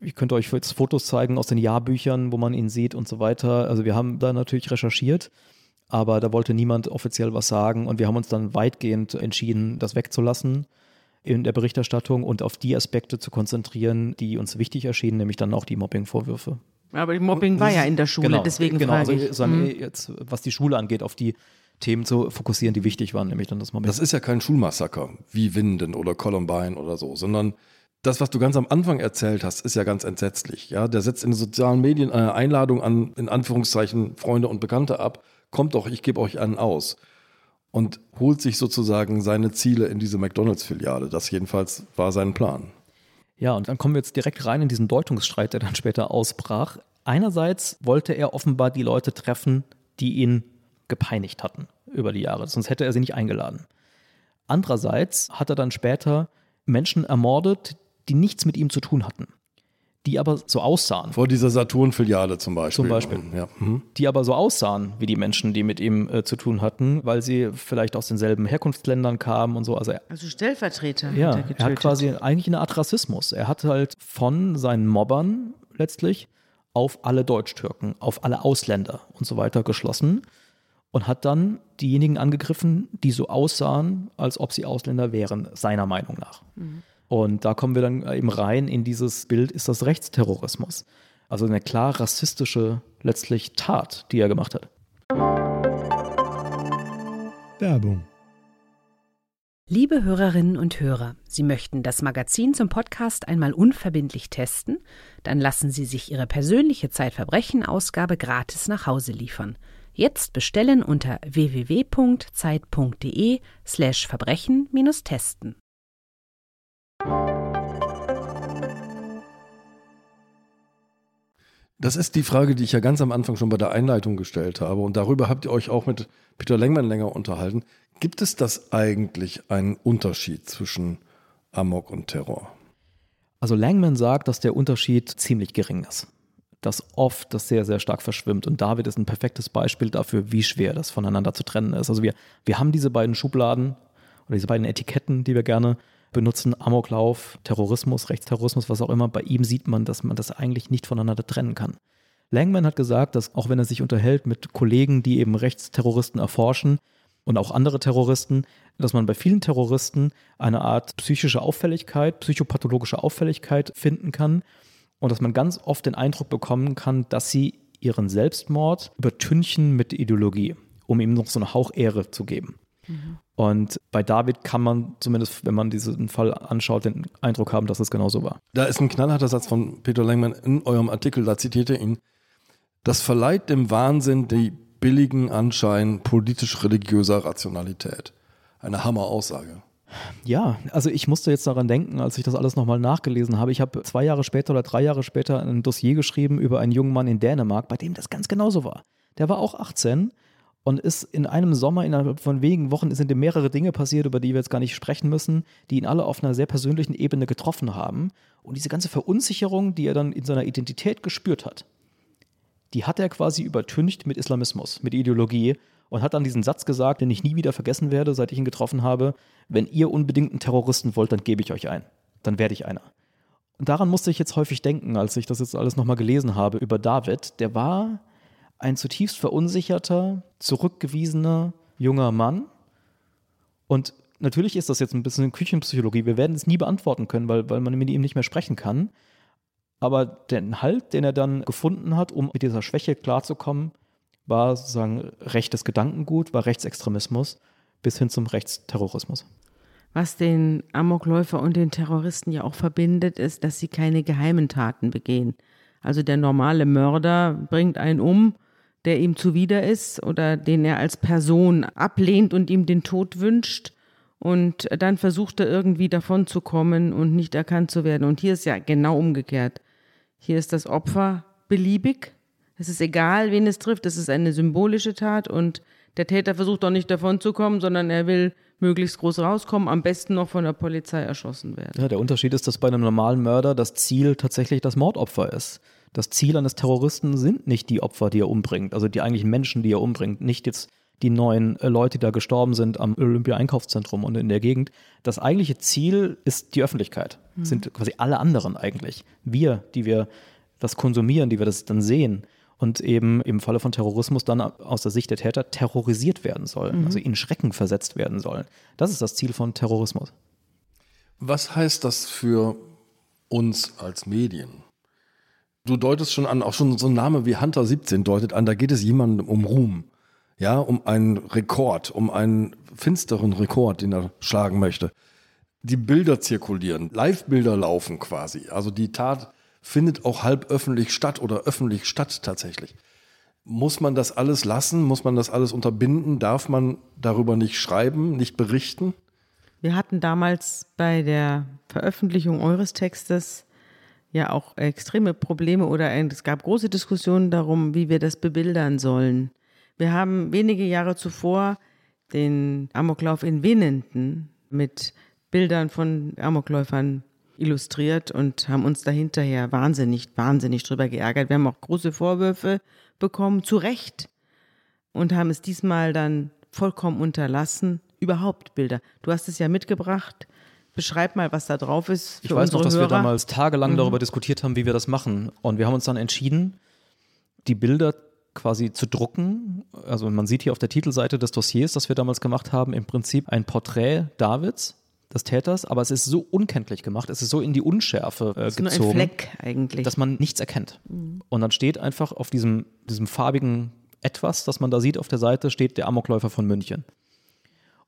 ich könnte euch jetzt Fotos zeigen aus den Jahrbüchern, wo man ihn sieht und so weiter. Also wir haben da natürlich recherchiert, aber da wollte niemand offiziell was sagen und wir haben uns dann weitgehend entschieden, das wegzulassen in der Berichterstattung und auf die Aspekte zu konzentrieren, die uns wichtig erschienen, nämlich dann auch die Mobbing-Vorwürfe. Aber die Mobbing war ja in der Schule, genau, deswegen genau, frage also, ich. Sagen, Mhm. jetzt, was die Schule angeht, auf die Themen zu fokussieren, die wichtig waren, nämlich dann das Mobbing. Das ist ja kein Schulmassaker wie Winden oder Columbine oder so, sondern das, was du ganz am Anfang erzählt hast, ist ja ganz entsetzlich. Ja, der setzt in den sozialen Medien eine Einladung an, in Anführungszeichen, Freunde und Bekannte ab. Kommt doch, ich gebe euch einen aus. Und holt sich sozusagen seine Ziele in diese McDonalds-Filiale. Das jedenfalls war sein Plan. Ja, und dann kommen wir jetzt direkt rein in diesen Deutungsstreit, der dann später ausbrach. Einerseits wollte er offenbar die Leute treffen, die ihn gepeinigt hatten über die Jahre, sonst hätte er sie nicht eingeladen. Andererseits hat er dann später Menschen ermordet, die nichts mit ihm zu tun hatten, die aber so aussahen. Vor dieser Saturn-Filiale zum Beispiel. Zum Beispiel. Ja. Mhm. die aber so aussahen wie die Menschen, die mit ihm äh, zu tun hatten, weil sie vielleicht aus denselben Herkunftsländern kamen und so. Also er, Also Stellvertreter ja, hat er er hat quasi eigentlich eine Art Rassismus. Er hat halt von seinen Mobbern letztlich auf alle Deutschtürken, auf alle Ausländer und so weiter geschlossen und hat dann diejenigen angegriffen, die so aussahen, als ob sie Ausländer wären, seiner Meinung nach. Und da kommen wir dann eben rein in dieses Bild, ist das Rechtsterrorismus. Also eine klar rassistische letztlich Tat, die er gemacht hat. Werbung. Liebe Hörerinnen und Hörer, Sie möchten das Magazin zum Podcast einmal unverbindlich testen? Dann lassen Sie sich Ihre persönliche Zeitverbrechen-Ausgabe gratis nach Hause liefern. Jetzt bestellen unter www.zeit.de slash Verbrechen-testen. Das ist die Frage, die ich ja ganz am Anfang schon bei der Einleitung gestellt habe. Und darüber habt ihr euch auch mit Peter Lengmann länger unterhalten. Gibt es das eigentlich einen Unterschied zwischen Amok und Terror? Also Langman sagt, dass der Unterschied ziemlich gering ist. Dass oft das sehr, sehr stark verschwimmt. Und David ist ein perfektes Beispiel dafür, wie schwer das voneinander zu trennen ist. Also wir, wir haben diese beiden Schubladen oder diese beiden Etiketten, die wir gerne benutzen, Amoklauf, Terrorismus, Rechtsterrorismus, was auch immer. Bei ihm sieht man, dass man das eigentlich nicht voneinander trennen kann. Langman hat gesagt, dass auch wenn er sich unterhält mit Kollegen, die eben Rechtsterroristen erforschen und auch andere Terroristen, dass man bei vielen Terroristen eine Art psychische Auffälligkeit, psychopathologische Auffälligkeit finden kann und dass man ganz oft den Eindruck bekommen kann, dass sie ihren Selbstmord übertünchen mit Ideologie um ihm noch so eine Hauchehre zu geben. Mhm. Und bei David kann man zumindest, wenn man diesen Fall anschaut, den Eindruck haben, dass es genauso war. Da ist ein knallharter Satz von Peter Lengmann in eurem Artikel, da zitiert er ihn. Das verleiht dem Wahnsinn die billigen Anschein politisch-religiöser Rationalität. Eine Hammer-Aussage. Ja, also ich musste jetzt daran denken, als ich das alles nochmal nachgelesen habe. Ich habe zwei Jahre später oder drei Jahre später ein Dossier geschrieben über einen jungen Mann in Dänemark, bei dem das ganz genauso war. Der war auch 18 und ist in einem Sommer, innerhalb von wenigen Wochen, sind ihm mehrere Dinge passiert, über die wir jetzt gar nicht sprechen müssen, die ihn alle auf einer sehr persönlichen Ebene getroffen haben. Und diese ganze Verunsicherung, die er dann in seiner Identität gespürt hat, die hat er quasi übertüncht mit Islamismus, mit Ideologie und hat dann diesen Satz gesagt, den ich nie wieder vergessen werde, seit ich ihn getroffen habe, wenn ihr unbedingt einen Terroristen wollt, dann gebe ich euch ein. Dann werde ich einer. Und daran musste ich jetzt häufig denken, als ich das jetzt alles nochmal gelesen habe über David. Der war ein zutiefst verunsicherter, zurückgewiesener junger Mann. Und natürlich ist das jetzt ein bisschen Küchenpsychologie. Wir werden es nie beantworten können, weil, weil man mit ihm nicht mehr sprechen kann. Aber den Halt, den er dann gefunden hat, um mit dieser Schwäche klarzukommen, war sozusagen rechtes Gedankengut, war Rechtsextremismus bis hin zum Rechtsterrorismus. Was den Amokläufer und den Terroristen ja auch verbindet, ist, dass sie keine geheimen Taten begehen. Also der normale Mörder bringt einen um, der ihm zuwider ist oder den er als Person ablehnt und ihm den Tod wünscht. Und dann versucht er irgendwie davon zu kommen und nicht erkannt zu werden. Und hier ist ja genau umgekehrt. Hier ist das Opfer beliebig es ist egal, wen es trifft. Es ist eine symbolische Tat und der Täter versucht auch nicht davon zu kommen, sondern er will möglichst groß rauskommen, am besten noch von der Polizei erschossen werden. Ja, der Unterschied ist, dass bei einem normalen Mörder das Ziel tatsächlich das Mordopfer ist. Das Ziel eines Terroristen sind nicht die Opfer, die er umbringt, also die eigentlichen Menschen, die er umbringt, nicht jetzt die neun äh, Leute, die da gestorben sind am Olympia-Einkaufszentrum und in der Gegend. Das eigentliche Ziel ist die Öffentlichkeit, mhm. sind quasi alle anderen eigentlich. Wir, die wir das konsumieren, die wir das dann sehen und eben im Falle von Terrorismus dann aus der Sicht der Täter terrorisiert werden sollen, mhm. also in Schrecken versetzt werden sollen. Das ist das Ziel von Terrorismus. Was heißt das für uns als Medien? Du deutest schon an, auch schon so ein Name wie Hunter 17 deutet an, da geht es jemandem um Ruhm. Ja, um einen Rekord, um einen finsteren Rekord, den er schlagen möchte. Die Bilder zirkulieren, Live-Bilder laufen quasi. Also die Tat findet auch halb öffentlich statt oder öffentlich statt tatsächlich. Muss man das alles lassen? Muss man das alles unterbinden? Darf man darüber nicht schreiben, nicht berichten? Wir hatten damals bei der Veröffentlichung eures Textes ja auch extreme Probleme oder es gab große Diskussionen darum, wie wir das bebildern sollen. Wir haben wenige Jahre zuvor den Amoklauf in Winnenden mit Bildern von Amokläufern illustriert und haben uns dahinterher wahnsinnig, wahnsinnig drüber geärgert. Wir haben auch große Vorwürfe bekommen, zu Recht, und haben es diesmal dann vollkommen unterlassen. Überhaupt Bilder. Du hast es ja mitgebracht. Beschreib mal, was da drauf ist. ich weiß noch, dass Hörer. wir damals tagelang mhm. darüber diskutiert haben, wie wir das machen. Und wir haben uns dann entschieden, die Bilder quasi zu drucken. Also man sieht hier auf der Titelseite des Dossiers, das wir damals gemacht haben, im Prinzip ein Porträt Davids des Täters, aber es ist so unkenntlich gemacht, es ist so in die Unschärfe äh, gezogen, nur ein Fleck eigentlich. dass man nichts erkennt. Mhm. Und dann steht einfach auf diesem, diesem farbigen Etwas, das man da sieht auf der Seite, steht der Amokläufer von München.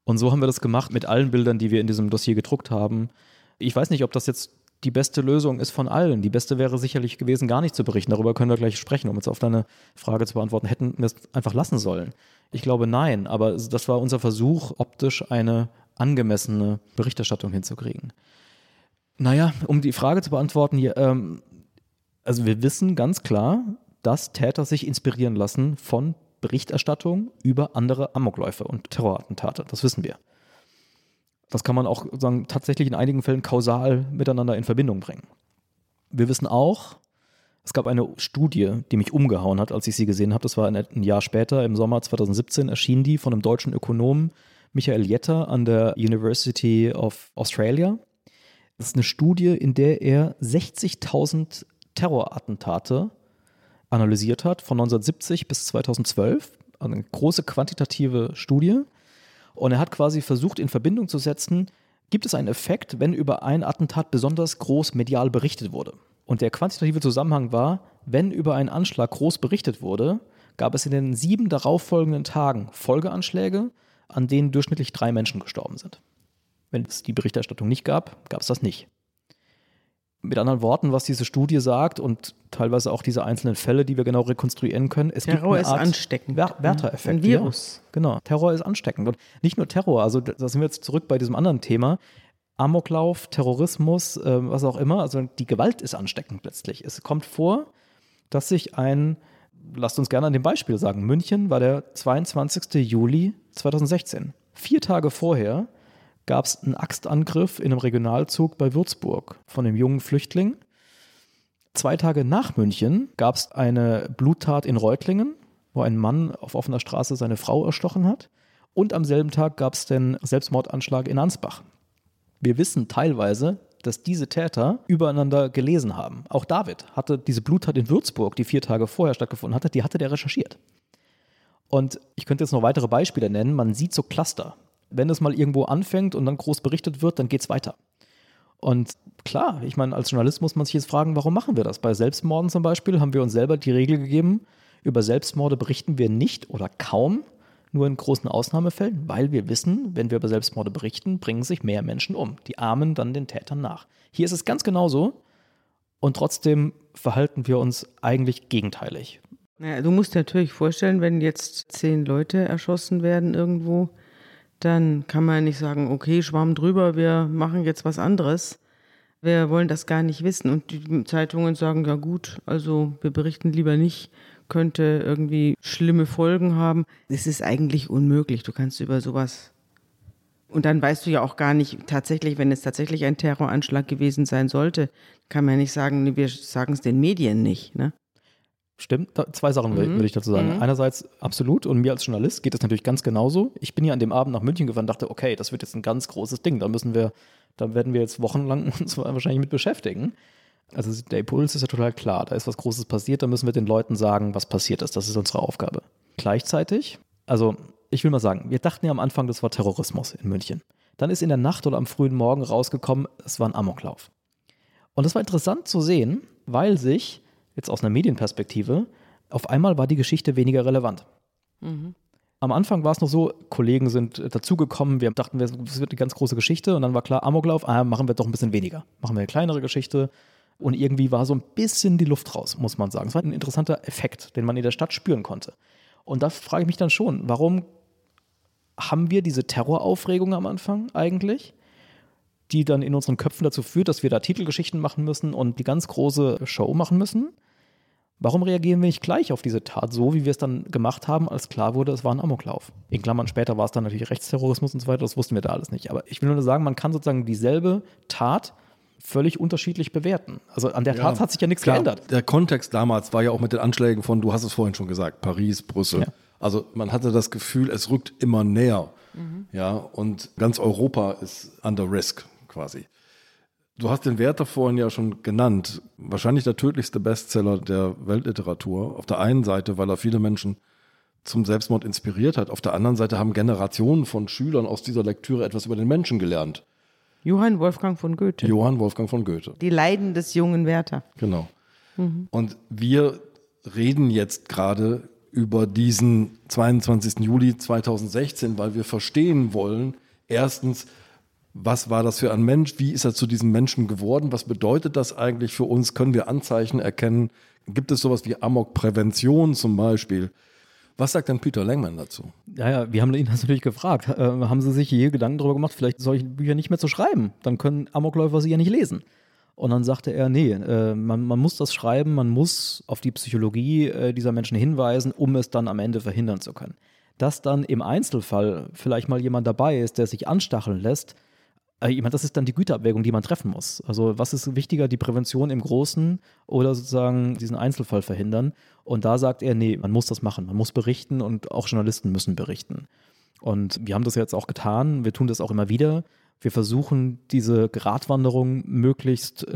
Und so haben wir das gemacht mit allen Bildern, die wir in diesem Dossier gedruckt haben. Ich weiß nicht, ob das jetzt die beste Lösung ist von allen. Die beste wäre sicherlich gewesen, gar nicht zu berichten. Darüber können wir gleich sprechen, um jetzt auf deine Frage zu beantworten. Hätten wir es einfach lassen sollen? Ich glaube nein, aber das war unser Versuch, optisch eine angemessene Berichterstattung hinzukriegen. Naja, um die Frage zu beantworten, hier, ähm, also wir wissen ganz klar, dass Täter sich inspirieren lassen von Berichterstattung über andere Amokläufe und Terrorattentate. Das wissen wir. Das kann man auch sagen, tatsächlich in einigen Fällen kausal miteinander in Verbindung bringen. Wir wissen auch, es gab eine Studie, die mich umgehauen hat, als ich sie gesehen habe. Das war ein Jahr später, im Sommer 2017, erschien die von einem deutschen Ökonomen, Michael Jetter an der University of Australia. Das ist eine Studie, in der er 60.000 Terrorattentate analysiert hat, von 1970 bis 2012. Eine große quantitative Studie. Und er hat quasi versucht, in Verbindung zu setzen, gibt es einen Effekt, wenn über ein Attentat besonders groß medial berichtet wurde. Und der quantitative Zusammenhang war, wenn über einen Anschlag groß berichtet wurde, gab es in den sieben darauffolgenden Tagen Folgeanschläge, an denen durchschnittlich drei Menschen gestorben sind. Wenn es die Berichterstattung nicht gab, gab es das nicht. Mit anderen Worten, was diese Studie sagt und teilweise auch diese einzelnen Fälle, die wir genau rekonstruieren können, es Terror gibt ist eine Art ansteckend. Wer Werter-Effekt. Ein Virus. Ja, genau, Terror ist ansteckend. Und nicht nur Terror, also da sind wir jetzt zurück bei diesem anderen Thema. Amoklauf, Terrorismus, äh, was auch immer, also die Gewalt ist ansteckend letztlich. Es kommt vor, dass sich ein, lasst uns gerne an dem Beispiel sagen, München war der 22. Juli 2016. Vier Tage vorher gab es einen Axtangriff in einem Regionalzug bei Würzburg von einem jungen Flüchtling. Zwei Tage nach München gab es eine Bluttat in Reutlingen, wo ein Mann auf offener Straße seine Frau erstochen hat. Und am selben Tag gab es den Selbstmordanschlag in Ansbach. Wir wissen teilweise, dass diese Täter übereinander gelesen haben. Auch David hatte diese Bluttat in Würzburg, die vier Tage vorher stattgefunden hatte, die hatte der recherchiert. Und ich könnte jetzt noch weitere Beispiele nennen. Man sieht so Cluster wenn es mal irgendwo anfängt und dann groß berichtet wird, dann geht es weiter. Und klar, ich meine, als Journalist muss man sich jetzt fragen, warum machen wir das? Bei Selbstmorden zum Beispiel haben wir uns selber die Regel gegeben, über Selbstmorde berichten wir nicht oder kaum, nur in großen Ausnahmefällen, weil wir wissen, wenn wir über Selbstmorde berichten, bringen sich mehr Menschen um. Die Armen dann den Tätern nach. Hier ist es ganz genauso und trotzdem verhalten wir uns eigentlich gegenteilig. Naja, du musst dir natürlich vorstellen, wenn jetzt zehn Leute erschossen werden irgendwo, dann kann man nicht sagen, okay, Schwamm drüber, wir machen jetzt was anderes. Wir wollen das gar nicht wissen. Und die Zeitungen sagen, ja gut, also wir berichten lieber nicht, könnte irgendwie schlimme Folgen haben. Es ist eigentlich unmöglich. Du kannst über sowas. Und dann weißt du ja auch gar nicht, tatsächlich, wenn es tatsächlich ein Terroranschlag gewesen sein sollte, kann man ja nicht sagen, wir sagen es den Medien nicht. Ne? Stimmt, zwei Sachen mhm. würde ich dazu sagen. Mhm. Einerseits absolut und mir als Journalist geht es natürlich ganz genauso. Ich bin ja an dem Abend nach München gefahren und dachte, okay, das wird jetzt ein ganz großes Ding. Da müssen wir, da werden wir jetzt wochenlang uns wahrscheinlich mit beschäftigen. Also der Impuls ist ja total klar. Da ist was Großes passiert, da müssen wir den Leuten sagen, was passiert ist. Das ist unsere Aufgabe. Gleichzeitig, also ich will mal sagen, wir dachten ja am Anfang, das war Terrorismus in München. Dann ist in der Nacht oder am frühen Morgen rausgekommen, es war ein Amoklauf. Und das war interessant zu sehen, weil sich jetzt aus einer Medienperspektive, auf einmal war die Geschichte weniger relevant. Mhm. Am Anfang war es noch so, Kollegen sind dazugekommen, wir dachten, es wird eine ganz große Geschichte und dann war klar, Amoklauf, ah, machen wir doch ein bisschen weniger. Machen wir eine kleinere Geschichte und irgendwie war so ein bisschen die Luft raus, muss man sagen. Es war ein interessanter Effekt, den man in der Stadt spüren konnte. Und da frage ich mich dann schon, warum haben wir diese Terroraufregung am Anfang eigentlich? die dann in unseren Köpfen dazu führt, dass wir da Titelgeschichten machen müssen und die ganz große Show machen müssen. Warum reagieren wir nicht gleich auf diese Tat so, wie wir es dann gemacht haben, als klar wurde, es war ein Amoklauf? In Klammern später war es dann natürlich Rechtsterrorismus und so weiter, das wussten wir da alles nicht. Aber ich will nur sagen, man kann sozusagen dieselbe Tat völlig unterschiedlich bewerten. Also an der ja, Tat hat sich ja nichts klar, geändert. Der Kontext damals war ja auch mit den Anschlägen von, du hast es vorhin schon gesagt, Paris, Brüssel. Ja. Also man hatte das Gefühl, es rückt immer näher. Mhm. Ja, und ganz Europa ist under risk quasi. Du hast den Werther vorhin ja schon genannt. Wahrscheinlich der tödlichste Bestseller der Weltliteratur. Auf der einen Seite, weil er viele Menschen zum Selbstmord inspiriert hat. Auf der anderen Seite haben Generationen von Schülern aus dieser Lektüre etwas über den Menschen gelernt. Johann Wolfgang von Goethe. Johann Wolfgang von Goethe. Die Leiden des jungen Werther. Genau. Mhm. Und wir reden jetzt gerade über diesen 22. Juli 2016, weil wir verstehen wollen, erstens, was war das für ein Mensch? Wie ist er zu diesem Menschen geworden? Was bedeutet das eigentlich für uns? Können wir Anzeichen erkennen? Gibt es sowas wie Amokprävention zum Beispiel? Was sagt denn Peter Langman dazu? Ja, ja, wir haben ihn natürlich gefragt. Äh, haben Sie sich je Gedanken darüber gemacht, vielleicht solche Bücher nicht mehr zu schreiben? Dann können Amokläufer sie ja nicht lesen. Und dann sagte er, nee, äh, man, man, muss das schreiben, man muss auf die Psychologie äh, dieser Menschen hinweisen, um es dann am Ende verhindern zu können. Dass dann im Einzelfall vielleicht mal jemand dabei ist, der sich anstacheln lässt, ich meine, das ist dann die Güterabwägung, die man treffen muss. Also was ist wichtiger, die Prävention im Großen oder sozusagen diesen Einzelfall verhindern? Und da sagt er, nee, man muss das machen, man muss berichten und auch Journalisten müssen berichten. Und wir haben das jetzt auch getan, wir tun das auch immer wieder. Wir versuchen, diese Gratwanderung möglichst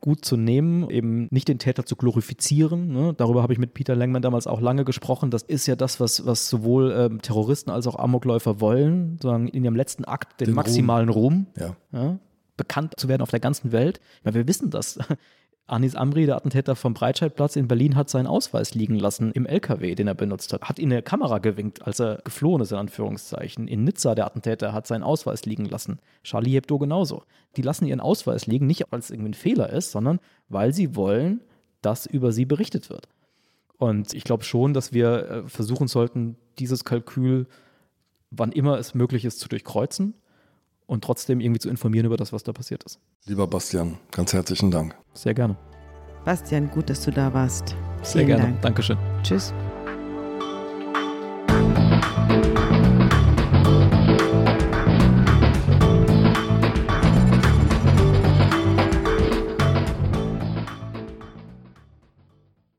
gut zu nehmen, eben nicht den Täter zu glorifizieren. Ne? Darüber habe ich mit Peter Langman damals auch lange gesprochen. Das ist ja das, was, was sowohl ähm, Terroristen als auch Amokläufer wollen, sozusagen in ihrem letzten Akt den, den maximalen Ruhm, Ruhm ja. Ja, bekannt zu werden auf der ganzen Welt. Ja, wir wissen das. Anis Amri, der Attentäter vom Breitscheidplatz in Berlin, hat seinen Ausweis liegen lassen im LKW, den er benutzt hat. Hat in der Kamera gewinkt, als er geflohen ist, in Anführungszeichen. In Nizza, der Attentäter, hat seinen Ausweis liegen lassen. Charlie Hebdo genauso. Die lassen ihren Ausweis liegen, nicht weil es irgendwie ein Fehler ist, sondern weil sie wollen, dass über sie berichtet wird. Und ich glaube schon, dass wir äh, versuchen sollten, dieses Kalkül, wann immer es möglich ist, zu durchkreuzen und trotzdem irgendwie zu informieren über das, was da passiert ist. Lieber Bastian, ganz herzlichen Dank. Sehr gerne. Bastian, gut, dass du da warst. Sehr Vielen gerne. Dank. Dankeschön. Tschüss.